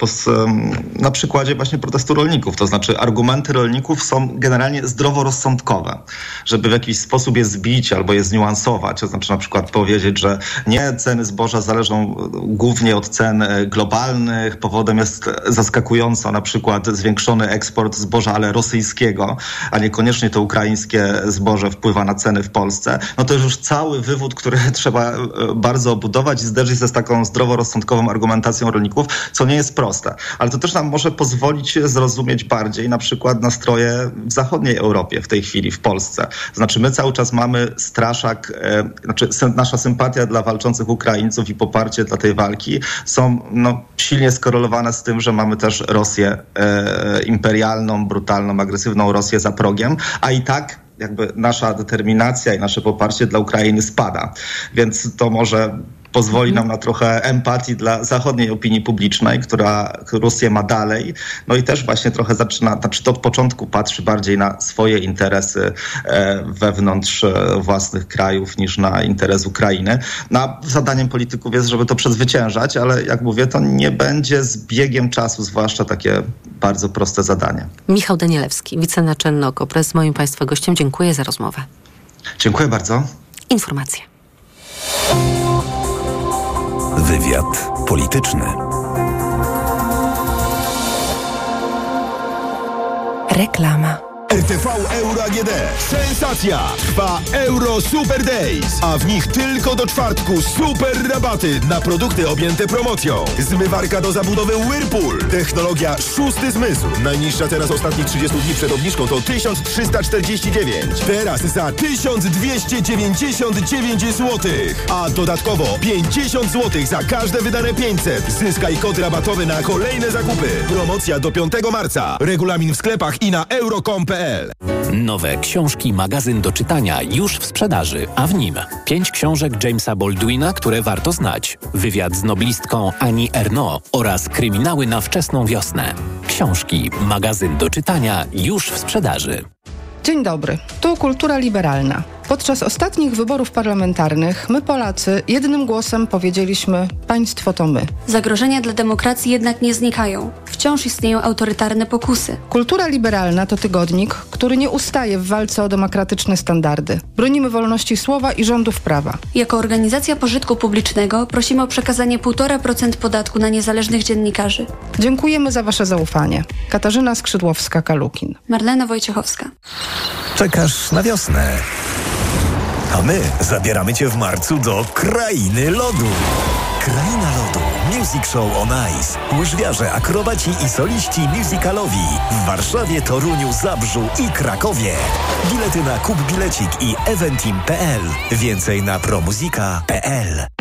na przykładzie właśnie protestu rolników. To znaczy argumenty rolników są generalnie zdroworozsądkowe, żeby w jakiś sposób je zbić albo je zniuansować. To znaczy na przykład powiedzieć, że nie ceny zboża zależą głównie od cen e, globalnych. Powodem jest zaskakująco na przykład zwiększony eksport zboża, ale rosyjskiego, a niekoniecznie to ukraińskie zboże wpływa na ceny w Polsce. No to już cały wywód, który trzeba e, bardzo obudować i zderzyć się z taką zdroworozsądkową argumentacją rolników, co nie jest proste. Ale to też nam może pozwolić zrozumieć bardziej na przykład nastroje w zachodniej Europie w tej chwili, w Polsce. Znaczy my cały czas mamy straszak, e, znaczy nasza sympatia dla walczących Ukraińców i poparcie dla tej walki są no, silnie skorelowane z tym, że mamy też Rosję e, imperialną, brutalną, agresywną Rosję za progiem, a i tak jakby nasza determinacja i nasze poparcie dla Ukrainy spada. Więc to może pozwoli nam na trochę empatii dla zachodniej opinii publicznej, która Rosję ma dalej. No i też właśnie trochę zaczyna, znaczy to od początku patrzy bardziej na swoje interesy e, wewnątrz e, własnych krajów niż na interes Ukrainy. No, zadaniem polityków jest, żeby to przezwyciężać, ale jak mówię, to nie będzie z biegiem czasu, zwłaszcza takie bardzo proste zadanie. Michał Danielewski, wicenaczelny OKO.press, moim Państwa gościem. Dziękuję za rozmowę. Dziękuję bardzo. Informacje. Wywiad polityczny. Reklama. RTV Euro AGD. Sensacja! Trwa Euro Super Days, a w nich tylko do czwartku super rabaty na produkty objęte promocją. Zmywarka do zabudowy Whirlpool. Technologia szósty zmysł. Najniższa teraz ostatnich 30 dni przed obniżką to 1349. Teraz za 1299 zł. A dodatkowo 50 zł za każde wydane 500. Zyskaj kod rabatowy na kolejne zakupy. Promocja do 5 marca. Regulamin w sklepach i na euro.com.pl Nowe książki, magazyn do czytania już w sprzedaży, a w nim pięć książek Jamesa Baldwina, które warto znać, wywiad z noblistką Annie Ernaux oraz kryminały na wczesną wiosnę. Książki, magazyn do czytania już w sprzedaży. Dzień dobry, tu Kultura Liberalna. Podczas ostatnich wyborów parlamentarnych my Polacy jednym głosem powiedzieliśmy państwo to my. Zagrożenia dla demokracji jednak nie znikają. Wciąż istnieją autorytarne pokusy. Kultura Liberalna to tygodnik, który nie ustaje w walce o demokratyczne standardy. Bronimy wolności słowa i rządów prawa. Jako organizacja pożytku publicznego prosimy o przekazanie 1,5% podatku na niezależnych dziennikarzy. Dziękujemy za Wasze zaufanie. Katarzyna Skrzydłowska-Kalukin. Marlena Wojciechowska. Czekasz na wiosnę. A my zabieramy Cię w marcu do Krainy Lodu. Kraina Lodu. Music Show on Ice. Łyżwiarze, akrobaci i soliści musicalowi. W Warszawie, Toruniu, Zabrzu i Krakowie. Bilety na Kup Bilecik i eventim.pl. Więcej na promuzika.pl.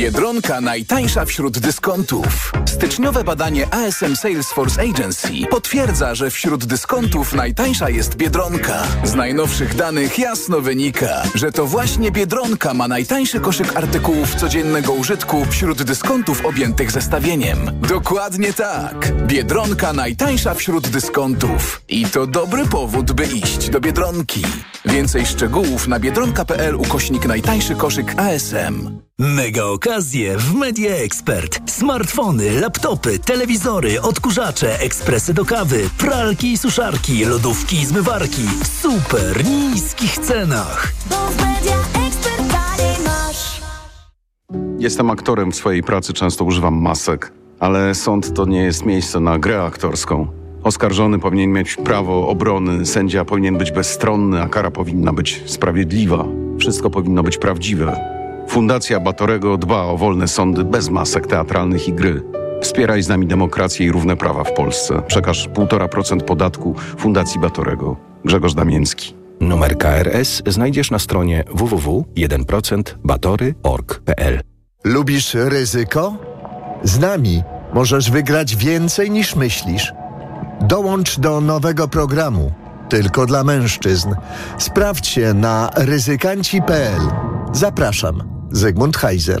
Biedronka najtańsza wśród dyskontów. Styczniowe badanie ASM Salesforce Agency potwierdza, że wśród dyskontów najtańsza jest Biedronka. Z najnowszych danych jasno wynika, że to właśnie Biedronka ma najtańszy koszyk artykułów codziennego użytku wśród dyskontów objętych zestawieniem. Dokładnie tak. Biedronka najtańsza wśród dyskontów. I to dobry powód, by iść do Biedronki. Więcej szczegółów na biedronka.pl ukośnik najtańszy koszyk ASM. Mega okazje w Media Expert. Smartfony, laptopy, telewizory, odkurzacze, ekspresy do kawy, pralki i suszarki, lodówki i zmywarki w super niskich cenach. Jestem aktorem w swojej pracy, często używam masek, ale sąd to nie jest miejsce na grę aktorską. Oskarżony powinien mieć prawo obrony, sędzia powinien być bezstronny, a kara powinna być sprawiedliwa. Wszystko powinno być prawdziwe. Fundacja Batorego dba o wolne sądy bez masek teatralnych i gry. Wspieraj z nami demokrację i równe prawa w Polsce. Przekaż 1,5% podatku Fundacji Batorego. Grzegorz Damięcki. Numer KRS znajdziesz na stronie www.1%batory.org.pl Lubisz ryzyko? Z nami możesz wygrać więcej niż myślisz. Dołącz do nowego programu. Tylko dla mężczyzn. Sprawdź się na ryzykanci.pl. Zapraszam. Zygmunt Heiser.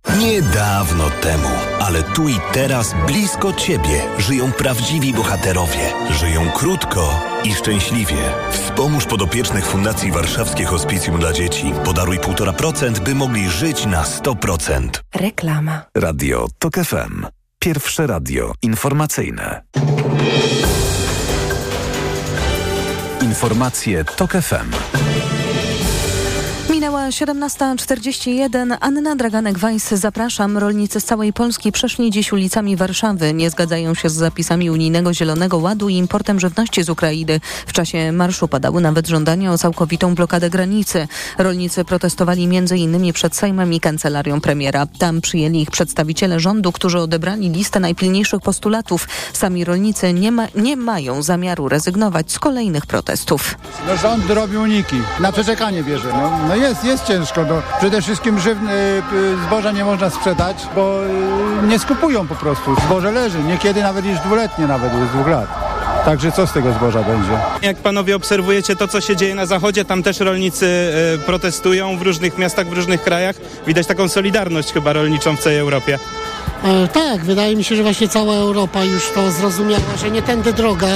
Niedawno temu, ale tu i teraz blisko Ciebie żyją prawdziwi bohaterowie. Żyją krótko i szczęśliwie. Wspomóż podopiecznych Fundacji Warszawskie Hospicjum dla Dzieci. Podaruj 1,5%, by mogli żyć na 100%. Reklama. Radio TOK FM. Pierwsze radio informacyjne. Informacje TOK FM. Minęła 17.41. Anna Draganek-Weiss, zapraszam. Rolnicy z całej Polski przeszli dziś ulicami Warszawy. Nie zgadzają się z zapisami unijnego Zielonego Ładu i importem żywności z Ukrainy. W czasie marszu padały nawet żądania o całkowitą blokadę granicy. Rolnicy protestowali m.in. przed Sejmem i kancelarią premiera. Tam przyjęli ich przedstawiciele rządu, którzy odebrali listę najpilniejszych postulatów. Sami rolnicy nie, ma, nie mają zamiaru rezygnować z kolejnych protestów. No rząd robi uniki. Na przeczekanie bierze. No, no jest, jest ciężko. No, przede wszystkim żywne, y, zboża nie można sprzedać, bo y, nie skupują po prostu. Zboże leży. Niekiedy nawet już dwuletnie nawet, jest dwóch lat. Także co z tego zboża będzie? Jak panowie obserwujecie to, co się dzieje na zachodzie, tam też rolnicy y, protestują w różnych miastach, w różnych krajach. Widać taką solidarność chyba rolniczą w całej Europie. E, tak, wydaje mi się, że właśnie cała Europa już to zrozumiała, że nie tędy droga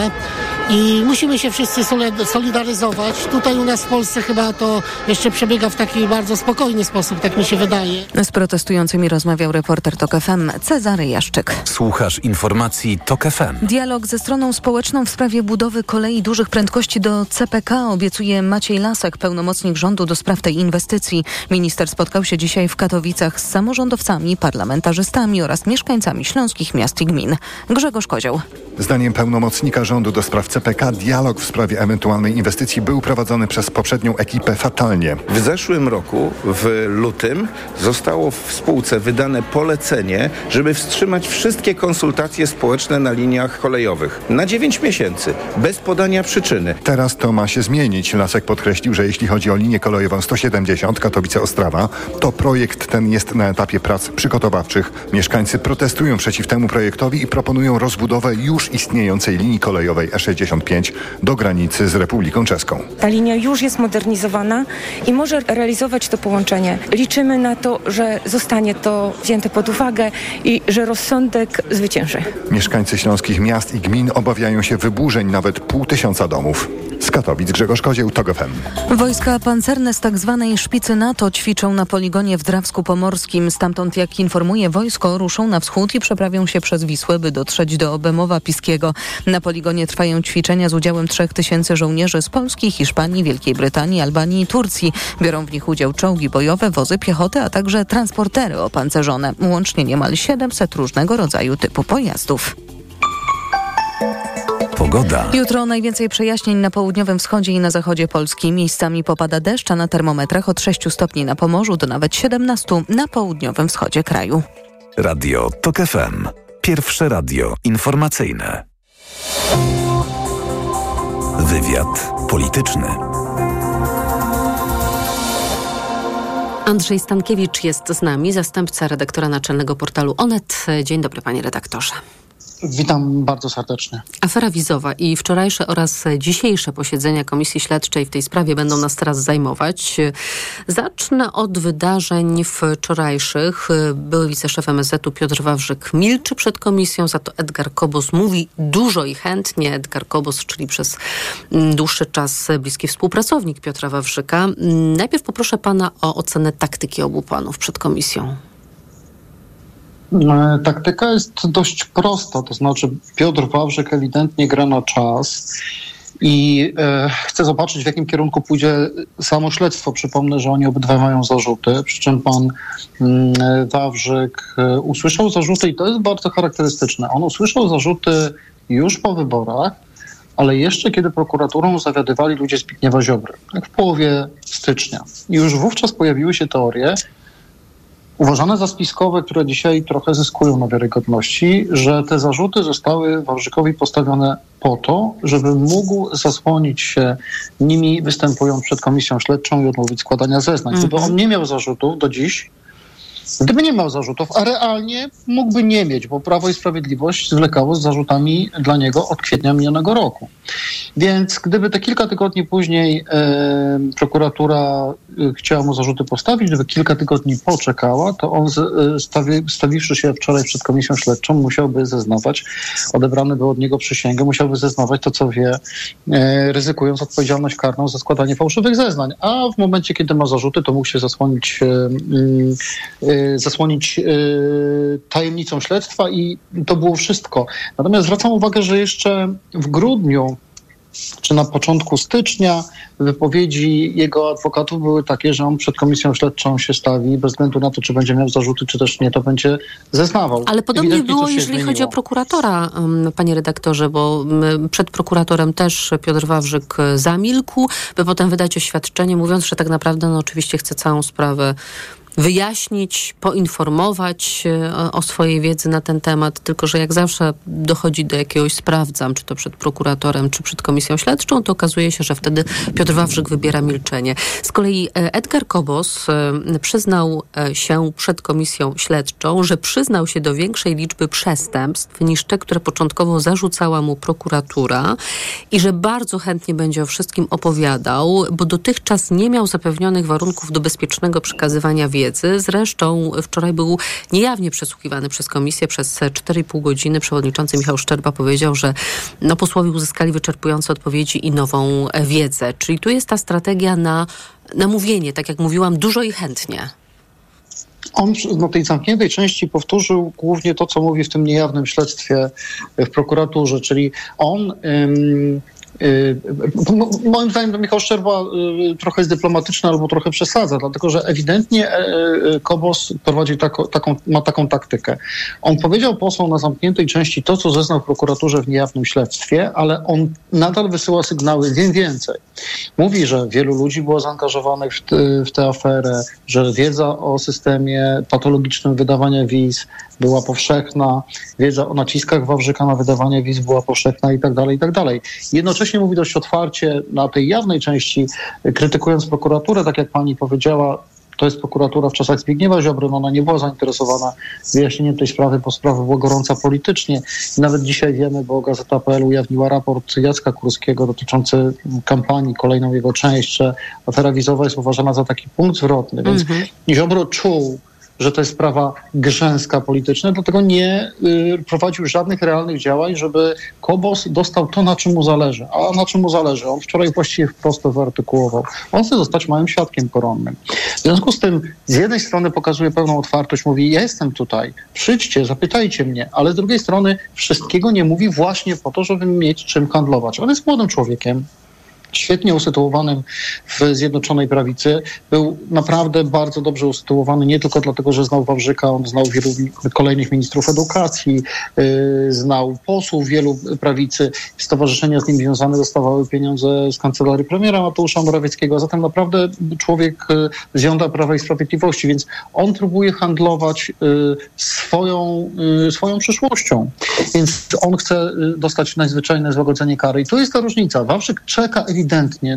i musimy się wszyscy solidaryzować. Tutaj u nas w Polsce chyba to jeszcze przebiega w taki bardzo spokojny sposób, tak mi się wydaje. Z protestującymi rozmawiał reporter TOK FM Cezary Jaszczyk. Słuchasz informacji TOK FM. Dialog ze stroną społeczną w sprawie budowy kolei dużych prędkości do CPK obiecuje Maciej Lasek, pełnomocnik rządu do spraw tej inwestycji. Minister spotkał się dzisiaj w Katowicach z samorządowcami, parlamentarzystami oraz mieszkańcami śląskich miast i gmin. Grzegorz Kozioł. Zdaniem pełnomocnika rządu do spraw CPK dialog w sprawie ewentualnej inwestycji był prowadzony przez poprzednią ekipę fatalnie. W zeszłym roku, w lutym, zostało w spółce wydane polecenie, żeby wstrzymać wszystkie konsultacje społeczne na liniach kolejowych na 9 miesięcy, bez podania przyczyny. Teraz to ma się zmienić. Lasek podkreślił, że jeśli chodzi o linię kolejową 170 Katowice-Ostrawa, to projekt ten jest na etapie prac przygotowawczych. Mieszkańcy protestują przeciw temu projektowi i proponują rozbudowę już istniejącej linii kolejowej E65 do granicy z Republiką Czeską. Ta linia już jest modernizowana i może realizować to połączenie. Liczymy na to, że zostanie to wzięte pod uwagę i że rozsądek zwycięży. Mieszkańcy śląskich miast i gmin obawiają się wyburzeń nawet pół tysiąca domów. Z Katowic Grzegorz Kozieł, TOG FM. Wojska pancerne z tak zwanej szpicy NATO ćwiczą na poligonie w Drawsku Pomorskim. Stamtąd, jak informuje wojsko, ruszą na wschód i przeprawią się przez Wisłę, by dotrzeć do Obemowa Piskiego. Na poligonie trwają ćwiczenia z udziałem 3000 żołnierzy z Polski, Hiszpanii, Wielkiej Brytanii, Albanii i Turcji. Biorą w nich udział czołgi bojowe, wozy piechoty, a także transportery opancerzone. Łącznie niemal 700 różnego rodzaju typu pojazdów. Pogoda. Jutro najwięcej przejaśnień na południowym wschodzie i na zachodzie Polski. Miejscami popada deszcz, a na termometrach od 6 stopni na Pomorzu do nawet 17 na południowym wschodzie kraju. Radio TOK FM. Pierwsze radio informacyjne. Wywiad polityczny. Andrzej Stankiewicz jest z nami, zastępca redaktora naczelnego portalu Onet. Dzień dobry, panie redaktorze. Witam bardzo serdecznie. Afera wizowa i wczorajsze oraz dzisiejsze posiedzenia Komisji Śledczej w tej sprawie będą nas teraz zajmować. Zacznę od wydarzeń wczorajszych. Były wiceszef MSZ-u Piotr Wawrzyk milczy przed komisją, za to Edgar Kobos mówi dużo i chętnie. Edgar Kobos, czyli przez dłuższy czas bliski współpracownik Piotra Wawrzyka. Najpierw poproszę pana o ocenę taktyki obu panów przed komisją. Taktyka jest dość prosta, to znaczy Piotr Wawrzyk ewidentnie gra na czas i e, chcę zobaczyć, w jakim kierunku pójdzie samo śledztwo. Przypomnę, że oni obydwaj mają zarzuty, przy czym pan mm, Wawrzyk e, usłyszał zarzuty i to jest bardzo charakterystyczne. On usłyszał zarzuty już po wyborach, ale jeszcze kiedy prokuraturą zawiadywali ludzie Zbigniewa Ziobry, jak w połowie stycznia. I już wówczas pojawiły się teorie, uważane za spiskowe, które dzisiaj trochę zyskują na wiarygodności, że te zarzuty zostały Wawrzykowi postawione po to, żeby mógł zasłonić się nimi występując przed komisją śledczą i odmówić składania zeznań. Gdyby Mhm. on nie miał zarzutu do dziś, Gdyby nie miał zarzutów, a realnie mógłby nie mieć, bo Prawo i Sprawiedliwość zwlekało z zarzutami dla niego od kwietnia minionego roku. Więc gdyby te kilka tygodni później e, prokuratura e, chciała mu zarzuty postawić, gdyby kilka tygodni poczekała, to on z, e, stawi, stawiwszy się wczoraj przed komisją śledczą, musiałby zeznawać, odebrany by od niego przysięgę, musiałby zeznawać to, co wie, e, ryzykując odpowiedzialność karną za składanie fałszywych zeznań. A w momencie, kiedy ma zarzuty, to mógł się zasłonić, e, mm, e, zasłonić tajemnicą śledztwa i to było wszystko. Natomiast zwracam uwagę, że jeszcze w grudniu czy na początku stycznia wypowiedzi jego adwokatów były takie, że on przed komisją śledczą się stawi, bez względu na to, czy będzie miał zarzuty, czy też nie, to będzie zeznawał. Ale podobnie Ewidentnie było, jeżeli chodzi zmieniło. o prokuratora, panie redaktorze, bo przed prokuratorem też Piotr Wawrzyk zamilkł, by potem wydać oświadczenie, mówiąc, że tak naprawdę no, oczywiście chce całą sprawę wyjaśnić, poinformować e, o, swojej wiedzy na ten temat, tylko że jak zawsze dochodzi do jakiegoś sprawdzam, czy to przed prokuratorem, czy przed komisją śledczą, to okazuje się, że wtedy Piotr Wawrzyk wybiera milczenie. Z kolei e, Edgar Kobos e, przyznał się przed komisją śledczą, że przyznał się do większej liczby przestępstw niż te, które początkowo zarzucała mu prokuratura i że bardzo chętnie będzie o wszystkim opowiadał, bo dotychczas nie miał zapewnionych warunków do bezpiecznego przekazywania wiedzy. Zresztą wczoraj był niejawnie przesłuchiwany przez komisję przez 4,5 godziny. Przewodniczący Michał Szczerba powiedział, że no, posłowie uzyskali wyczerpujące odpowiedzi i nową wiedzę. Czyli tu jest ta strategia na, na mówienie, tak jak mówiłam, dużo i chętnie. On na tej zamkniętej części powtórzył głównie to, co mówi w tym niejawnym śledztwie w prokuraturze, czyli on. Ym, Moim zdaniem Michał Szczerba y, trochę jest dyplomatyczny albo trochę przesadza, dlatego że ewidentnie e, e, Kobos prowadzi tako, taką, ma taką taktykę. On powiedział posłom na zamkniętej części to, co zeznał w prokuraturze w niejawnym śledztwie, ale on nadal wysyła sygnały, wiem więcej. Mówi, że wielu ludzi było zaangażowanych w, w tę aferę, że wiedza o systemie patologicznym wydawania wiz była powszechna, wiedza o naciskach Wawrzyka na wydawanie wiz była powszechna i tak dalej, i tak dalej. Jednocześnie mówi dość otwarcie na tej jawnej części, krytykując prokuraturę, tak jak pani powiedziała, to jest prokuratura w czasach Zbigniewa Ziobry, no ona nie była zainteresowana wyjaśnieniem tej sprawy, bo sprawa była gorąca politycznie. I nawet dzisiaj wiemy, bo Gazeta.pl ujawniła raport Jacka Kurskiego dotyczący kampanii, kolejną jego część, że afera wizowa jest uważana za taki punkt zwrotny. Więc Mhm. Ziobro czuł, że to jest sprawa grzęska polityczna, dlatego nie y, prowadził żadnych realnych działań, żeby Kobos dostał to, na czym mu zależy. A na czym mu zależy? On wczoraj właściwie wprost to wyartykułował. On chce zostać małym świadkiem koronnym. W związku z tym z jednej strony pokazuje pełną otwartość, mówi ja jestem tutaj, przyjdźcie, zapytajcie mnie, ale z drugiej strony wszystkiego nie mówi właśnie po to, żeby mieć czym handlować. On jest młodym człowiekiem, świetnie usytuowanym w Zjednoczonej Prawicy. Był naprawdę bardzo dobrze usytuowany, nie tylko dlatego, że znał Wawrzyka, on znał wielu kolejnych ministrów edukacji, yy, znał posłów wielu prawicy, stowarzyszenia z nim związane dostawały pieniądze z kancelarii premiera Mateusza Morawieckiego, zatem naprawdę człowiek yy, z jądra Prawa i Sprawiedliwości, więc on próbuje handlować yy, swoją, yy, swoją przyszłością. Więc on chce y, dostać nadzwyczajne złagodzenie kary. I tu jest ta różnica. Wawrzyk czeka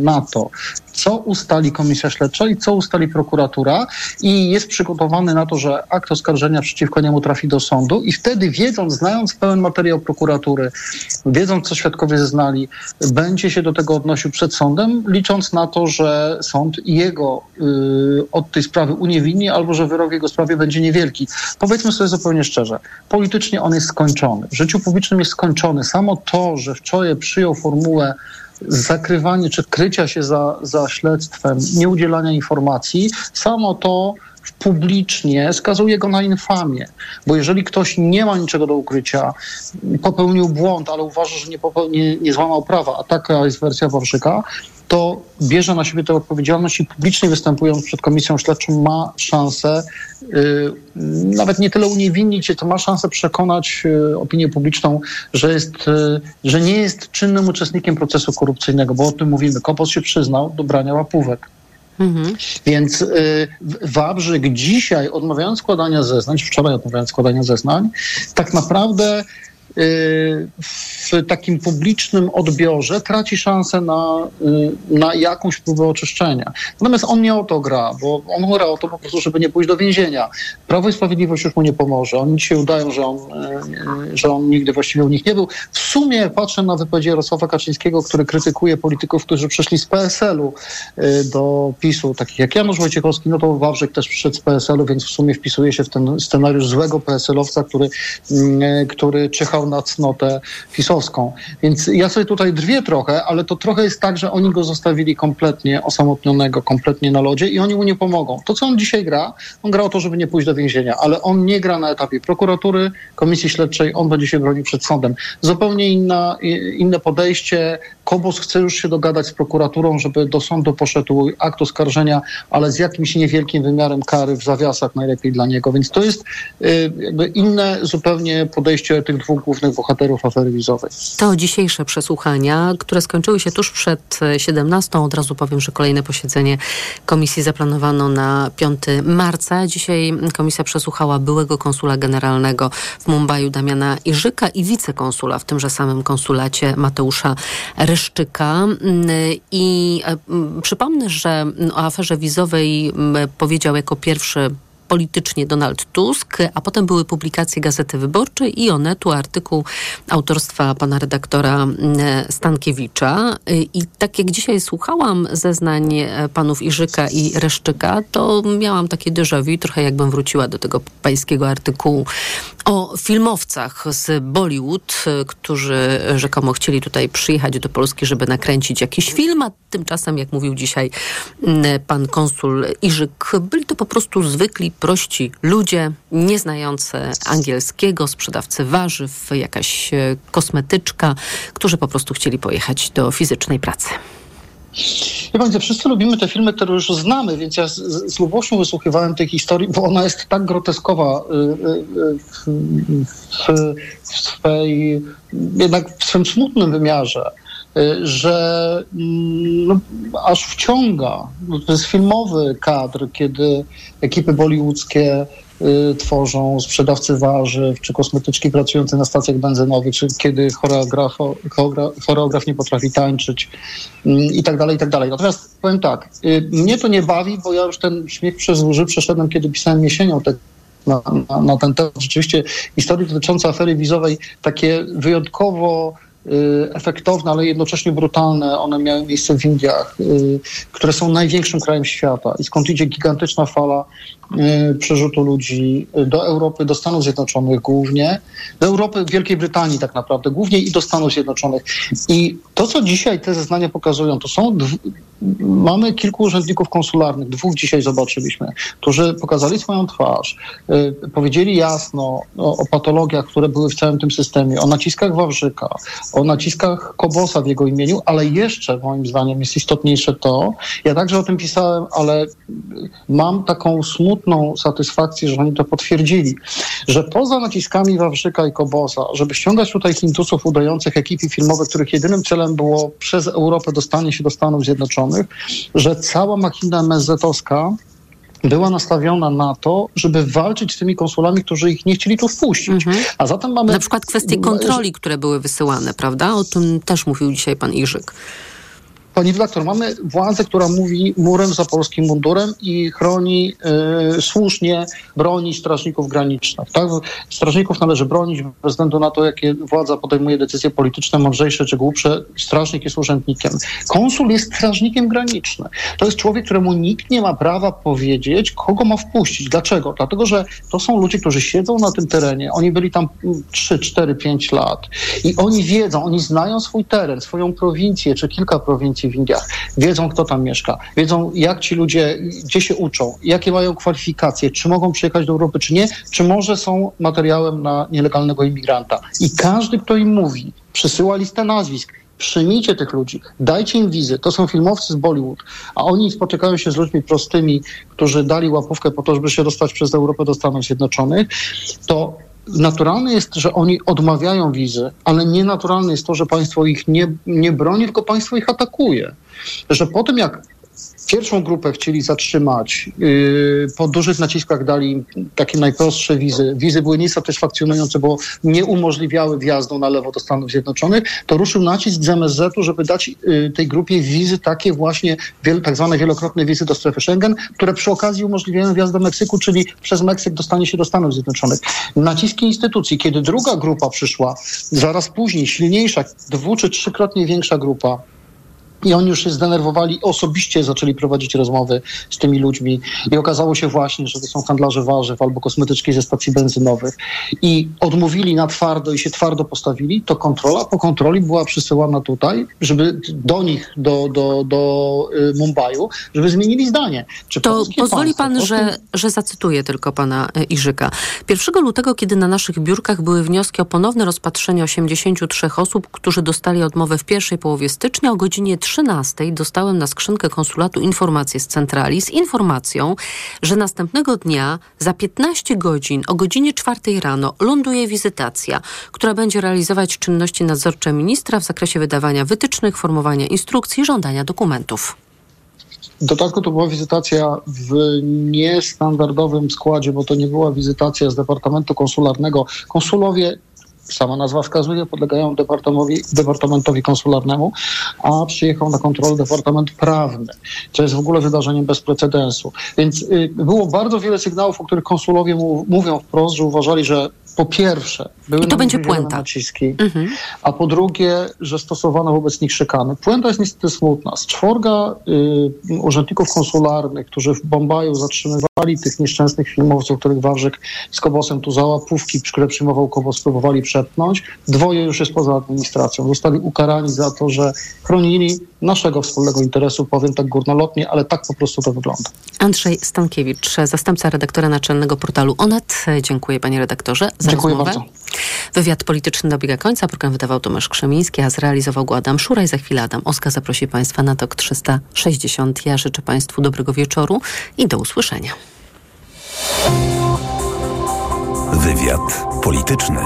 na to, co ustali komisja śledcza i co ustali prokuratura i jest przygotowany na to, że akt oskarżenia przeciwko niemu trafi do sądu i wtedy wiedząc, znając pełen materiał prokuratury, wiedząc, co świadkowie zeznali, będzie się do tego odnosił przed sądem, licząc na to, że sąd jego y, od tej sprawy uniewinni albo że wyrok w jego sprawie będzie niewielki. Powiedzmy sobie zupełnie szczerze, politycznie on jest skończony. W życiu publicznym jest skończony. Samo to, że wczoraj przyjął formułę zakrywania czy krycia się za, za śledztwem, nieudzielania informacji, samo to publicznie skazuje go na infamię. Bo jeżeli ktoś nie ma niczego do ukrycia, popełnił błąd, ale uważa, że nie, nie, nie złamał prawa, a taka jest wersja Wawrzyka, to bierze na siebie tę odpowiedzialność i publicznie występując przed komisją śledczą ma szansę yy, nawet nie tyle uniewinnić się, to ma szansę przekonać yy, opinię publiczną, że, jest, yy, że nie jest czynnym uczestnikiem procesu korupcyjnego, bo o tym mówimy. Kopos się przyznał do brania łapówek. Mhm. Więc y, Wawrzyk dzisiaj, odmawiając składania zeznań, wczoraj odmawiając składania zeznań, tak naprawdę w takim publicznym odbiorze traci szansę na, y, na jakąś próbę oczyszczenia. Natomiast on nie o to gra, bo on gra o to po prostu, żeby nie pójść do więzienia. Prawo i Sprawiedliwość już mu nie pomoże. Oni dzisiaj udają, że on, y, że on nigdy właściwie u nich nie był. W sumie patrzę na wypowiedzi Jarosława Kaczyńskiego, który krytykuje polityków, którzy przyszli z PSL-u y, do PiSu, takich jak Janusz Wojciechowski, no to Wawrzyk też przyszedł z PSL-u, więc w sumie wpisuje się w ten scenariusz złego PSL-owca, który, który czyhał na cnotę pisowską. Więc ja sobie tutaj drwię trochę, ale to trochę jest tak, że oni go zostawili kompletnie osamotnionego, kompletnie na lodzie i oni mu nie pomogą. To, co on dzisiaj gra, on gra o to, żeby nie pójść do więzienia, ale on nie gra na etapie prokuratury, komisji śledczej, on będzie się bronił przed sądem. Zupełnie inna, inne podejście. Kobos chce już się dogadać z prokuraturą, żeby do sądu poszedł akt oskarżenia, ale z jakimś niewielkim wymiarem kary w zawiasach najlepiej dla niego. Więc to jest y, jakby inne zupełnie podejście tych dwóch głównych bohaterów afery wizowej. To dzisiejsze przesłuchania, które skończyły się tuż przed 17. Od razu powiem, że kolejne posiedzenie komisji zaplanowano na 5 marca. Dzisiaj komisja przesłuchała byłego konsula generalnego w Mumbai Damiana Iżyka i wicekonsula w tymże samym konsulacie Mateusza Ryszczyka. I e, przypomnę, że o aferze wizowej powiedział jako pierwszy politycznie Donald Tusk, a potem były publikacje Gazety Wyborczej i Onetu, artykuł autorstwa pana redaktora mm, Stankiewicza. I tak jak dzisiaj słuchałam zeznań e, panów Iżyka i Reszczyka, to miałam takie déjà vu, trochę jakbym wróciła do tego pańskiego artykułu o filmowcach z Bollywood, e, którzy rzekomo chcieli tutaj przyjechać do Polski, żeby nakręcić jakiś film, a tymczasem, jak mówił dzisiaj mm, pan konsul Iżyk, byli to po prostu zwykli prości ludzie, nieznający angielskiego, sprzedawcy warzyw, jakaś e, kosmetyczka, którzy po prostu chcieli pojechać do fizycznej pracy. Wie pan, wszyscy lubimy te filmy, które już znamy, więc ja z, z lubością wysłuchiwałem tej historii, bo ona jest tak groteskowa y, y, y, w, w, w swej, jednak w swym smutnym wymiarze że mm, no, aż wciąga. No, to jest filmowy kadr, kiedy ekipy bollywoodzkie y, tworzą sprzedawcy warzyw, czy kosmetyczki pracujące na stacjach benzynowych, czy kiedy choreograf, choreograf nie potrafi tańczyć y, i tak dalej, i tak dalej. Natomiast powiem tak, y, mnie to nie bawi, bo ja już ten śmiech przez łzy przeszedłem, kiedy pisałem jesienią te na, na, na ten temat. Rzeczywiście historie dotyczące afery wizowej takie wyjątkowo Y, efektowne, ale jednocześnie brutalne. One miały miejsce w Indiach, y, które są największym krajem świata i skąd idzie gigantyczna fala y, przerzutu ludzi do Europy, do Stanów Zjednoczonych głównie, do Europy, Wielkiej Brytanii tak naprawdę głównie i do Stanów Zjednoczonych. I to, co dzisiaj te zeznania pokazują, to są mamy kilku urzędników konsularnych, dwóch dzisiaj zobaczyliśmy, którzy pokazali swoją twarz, powiedzieli jasno o, o patologiach, które były w całym tym systemie, o naciskach Wawrzyka, o naciskach Kobosa w jego imieniu, ale jeszcze moim zdaniem jest istotniejsze to, ja także o tym pisałem, ale mam taką smutną satysfakcję, że oni to potwierdzili, że poza naciskami Wawrzyka i Kobosa, żeby ściągać tutaj Hindusów udających ekipy filmowe, których jedynym celem było przez Europę dostanie się do Stanów Zjednoczonych, że cała machina MSZ-owska była nastawiona na to, żeby walczyć z tymi konsulami, którzy ich nie chcieli tu wpuścić. Mhm. A zatem mamy... Na przykład kwestie kontroli, które były wysyłane, prawda? O tym też mówił dzisiaj pan Iżyk. Pani redaktor, mamy władzę, która mówi murem za polskim mundurem i chroni y, słusznie, broni strażników granicznych. Tak? Strażników należy bronić bez względu na to, jakie władza podejmuje decyzje polityczne, mądrzejsze czy głupsze. Strażnik jest urzędnikiem. Konsul jest strażnikiem granicznym. To jest człowiek, któremu nikt nie ma prawa powiedzieć, kogo ma wpuścić. Dlaczego? Dlatego, że to są ludzie, którzy siedzą na tym terenie. Oni byli tam 3, 4, 5 lat i oni wiedzą, oni znają swój teren, swoją prowincję czy kilka prowincji w Indiach. Wiedzą, kto tam mieszka. Wiedzą, jak ci ludzie, gdzie się uczą, jakie mają kwalifikacje, czy mogą przyjechać do Europy, czy nie, czy może są materiałem na nielegalnego imigranta. I każdy, kto im mówi, przysyła listę nazwisk, przyjmijcie tych ludzi, dajcie im wizy. To są filmowcy z Bollywood, a oni spotykają się z ludźmi prostymi, którzy dali łapówkę po to, żeby się dostać przez Europę do Stanów Zjednoczonych, to naturalne jest, że oni odmawiają wizy, ale nienaturalne jest to, że państwo ich nie, nie broni, tylko państwo ich atakuje. Że po tym, jak Pierwszą grupę chcieli zatrzymać. Yy, po dużych naciskach dali takie najprostsze wizy. Wizy były niesatysfakcjonujące, bo nie umożliwiały wjazdu na lewo do Stanów Zjednoczonych. To ruszył nacisk z MSZ-u, żeby dać yy, tej grupie wizy takie właśnie, tak zwane wielokrotne wizy do strefy Schengen, które przy okazji umożliwiają wjazd do Meksyku, czyli przez Meksyk dostanie się do Stanów Zjednoczonych. Naciski instytucji, kiedy druga grupa przyszła, zaraz później, silniejsza, dwu czy trzykrotnie większa grupa, i oni już się zdenerwowali, osobiście zaczęli prowadzić rozmowy z tymi ludźmi i okazało się właśnie, że to są handlarze warzyw albo kosmetyczki ze stacji benzynowych i odmówili na twardo i się twardo postawili, to kontrola po kontroli była przysyłana tutaj, żeby do nich, do, do, do y, Mumbaiu, żeby zmienili zdanie. Czy to pozwoli państwo, pan, że, że zacytuję tylko pana y, Iżyka. 1 lutego, kiedy na naszych biurkach były wnioski o ponowne rozpatrzenie 83 osób, którzy dostali odmowę w pierwszej połowie stycznia o godzinie 13 dostałem na skrzynkę konsulatu informację z centrali z informacją, że następnego dnia za 15 godzin o godzinie 4 rano ląduje wizytacja, która będzie realizować czynności nadzorcze ministra w zakresie wydawania wytycznych, formowania instrukcji, żądania dokumentów. W dodatku to była wizytacja w niestandardowym składzie, bo to nie była wizytacja z Departamentu Konsularnego. Konsulowie sama nazwa wskazuje, podlegają departamentowi, konsularnemu, a przyjechał na kontrolę Departament Prawny, co jest w ogóle wydarzeniem bez precedensu. Więc y, było bardzo wiele sygnałów, o których konsulowie mówią wprost, że uważali, że po pierwsze, były I to będzie puenta. naciski, mhm. a po drugie, że stosowano wobec nich szykany. Puenta jest niestety smutna. Z czworga y, urzędników konsularnych, którzy w Bombaju zatrzymywali tych nieszczęsnych filmowców, których Wawrzyk z Kobosem tu za łapówki, które przyjmował Kobos, próbowali przepnąć, dwoje już jest poza administracją. Zostali ukarani za to, że chronili naszego wspólnego interesu, powiem tak górnolotnie, ale tak po prostu to wygląda. Andrzej Stankiewicz, zastępca redaktora naczelnego portalu Onet. Dziękuję panie redaktorze za Dziękuję rozmowę. bardzo. Wywiad polityczny dobiega końca. Program wydawał Tomasz Krzemiński, a zrealizował go Adam Szuraj. Za chwilę Adam Oska zaprosi Państwa na TOK 360. Ja życzę Państwu dobrego wieczoru i do usłyszenia. Wywiad polityczny.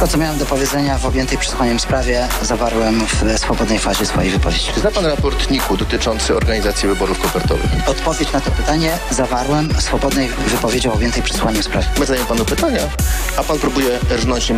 Wszystko, co miałem do powiedzenia w objętej przesłaniem sprawie, zawarłem w swobodnej fazie swojej wypowiedzi. Zna pan raport NIK-u dotyczący organizacji wyborów kopertowych? Odpowiedź na to pytanie zawarłem w swobodnej wypowiedzi o objętej przesłaniem sprawie. My zadajemy panu pytania, a pan próbuje rżnąć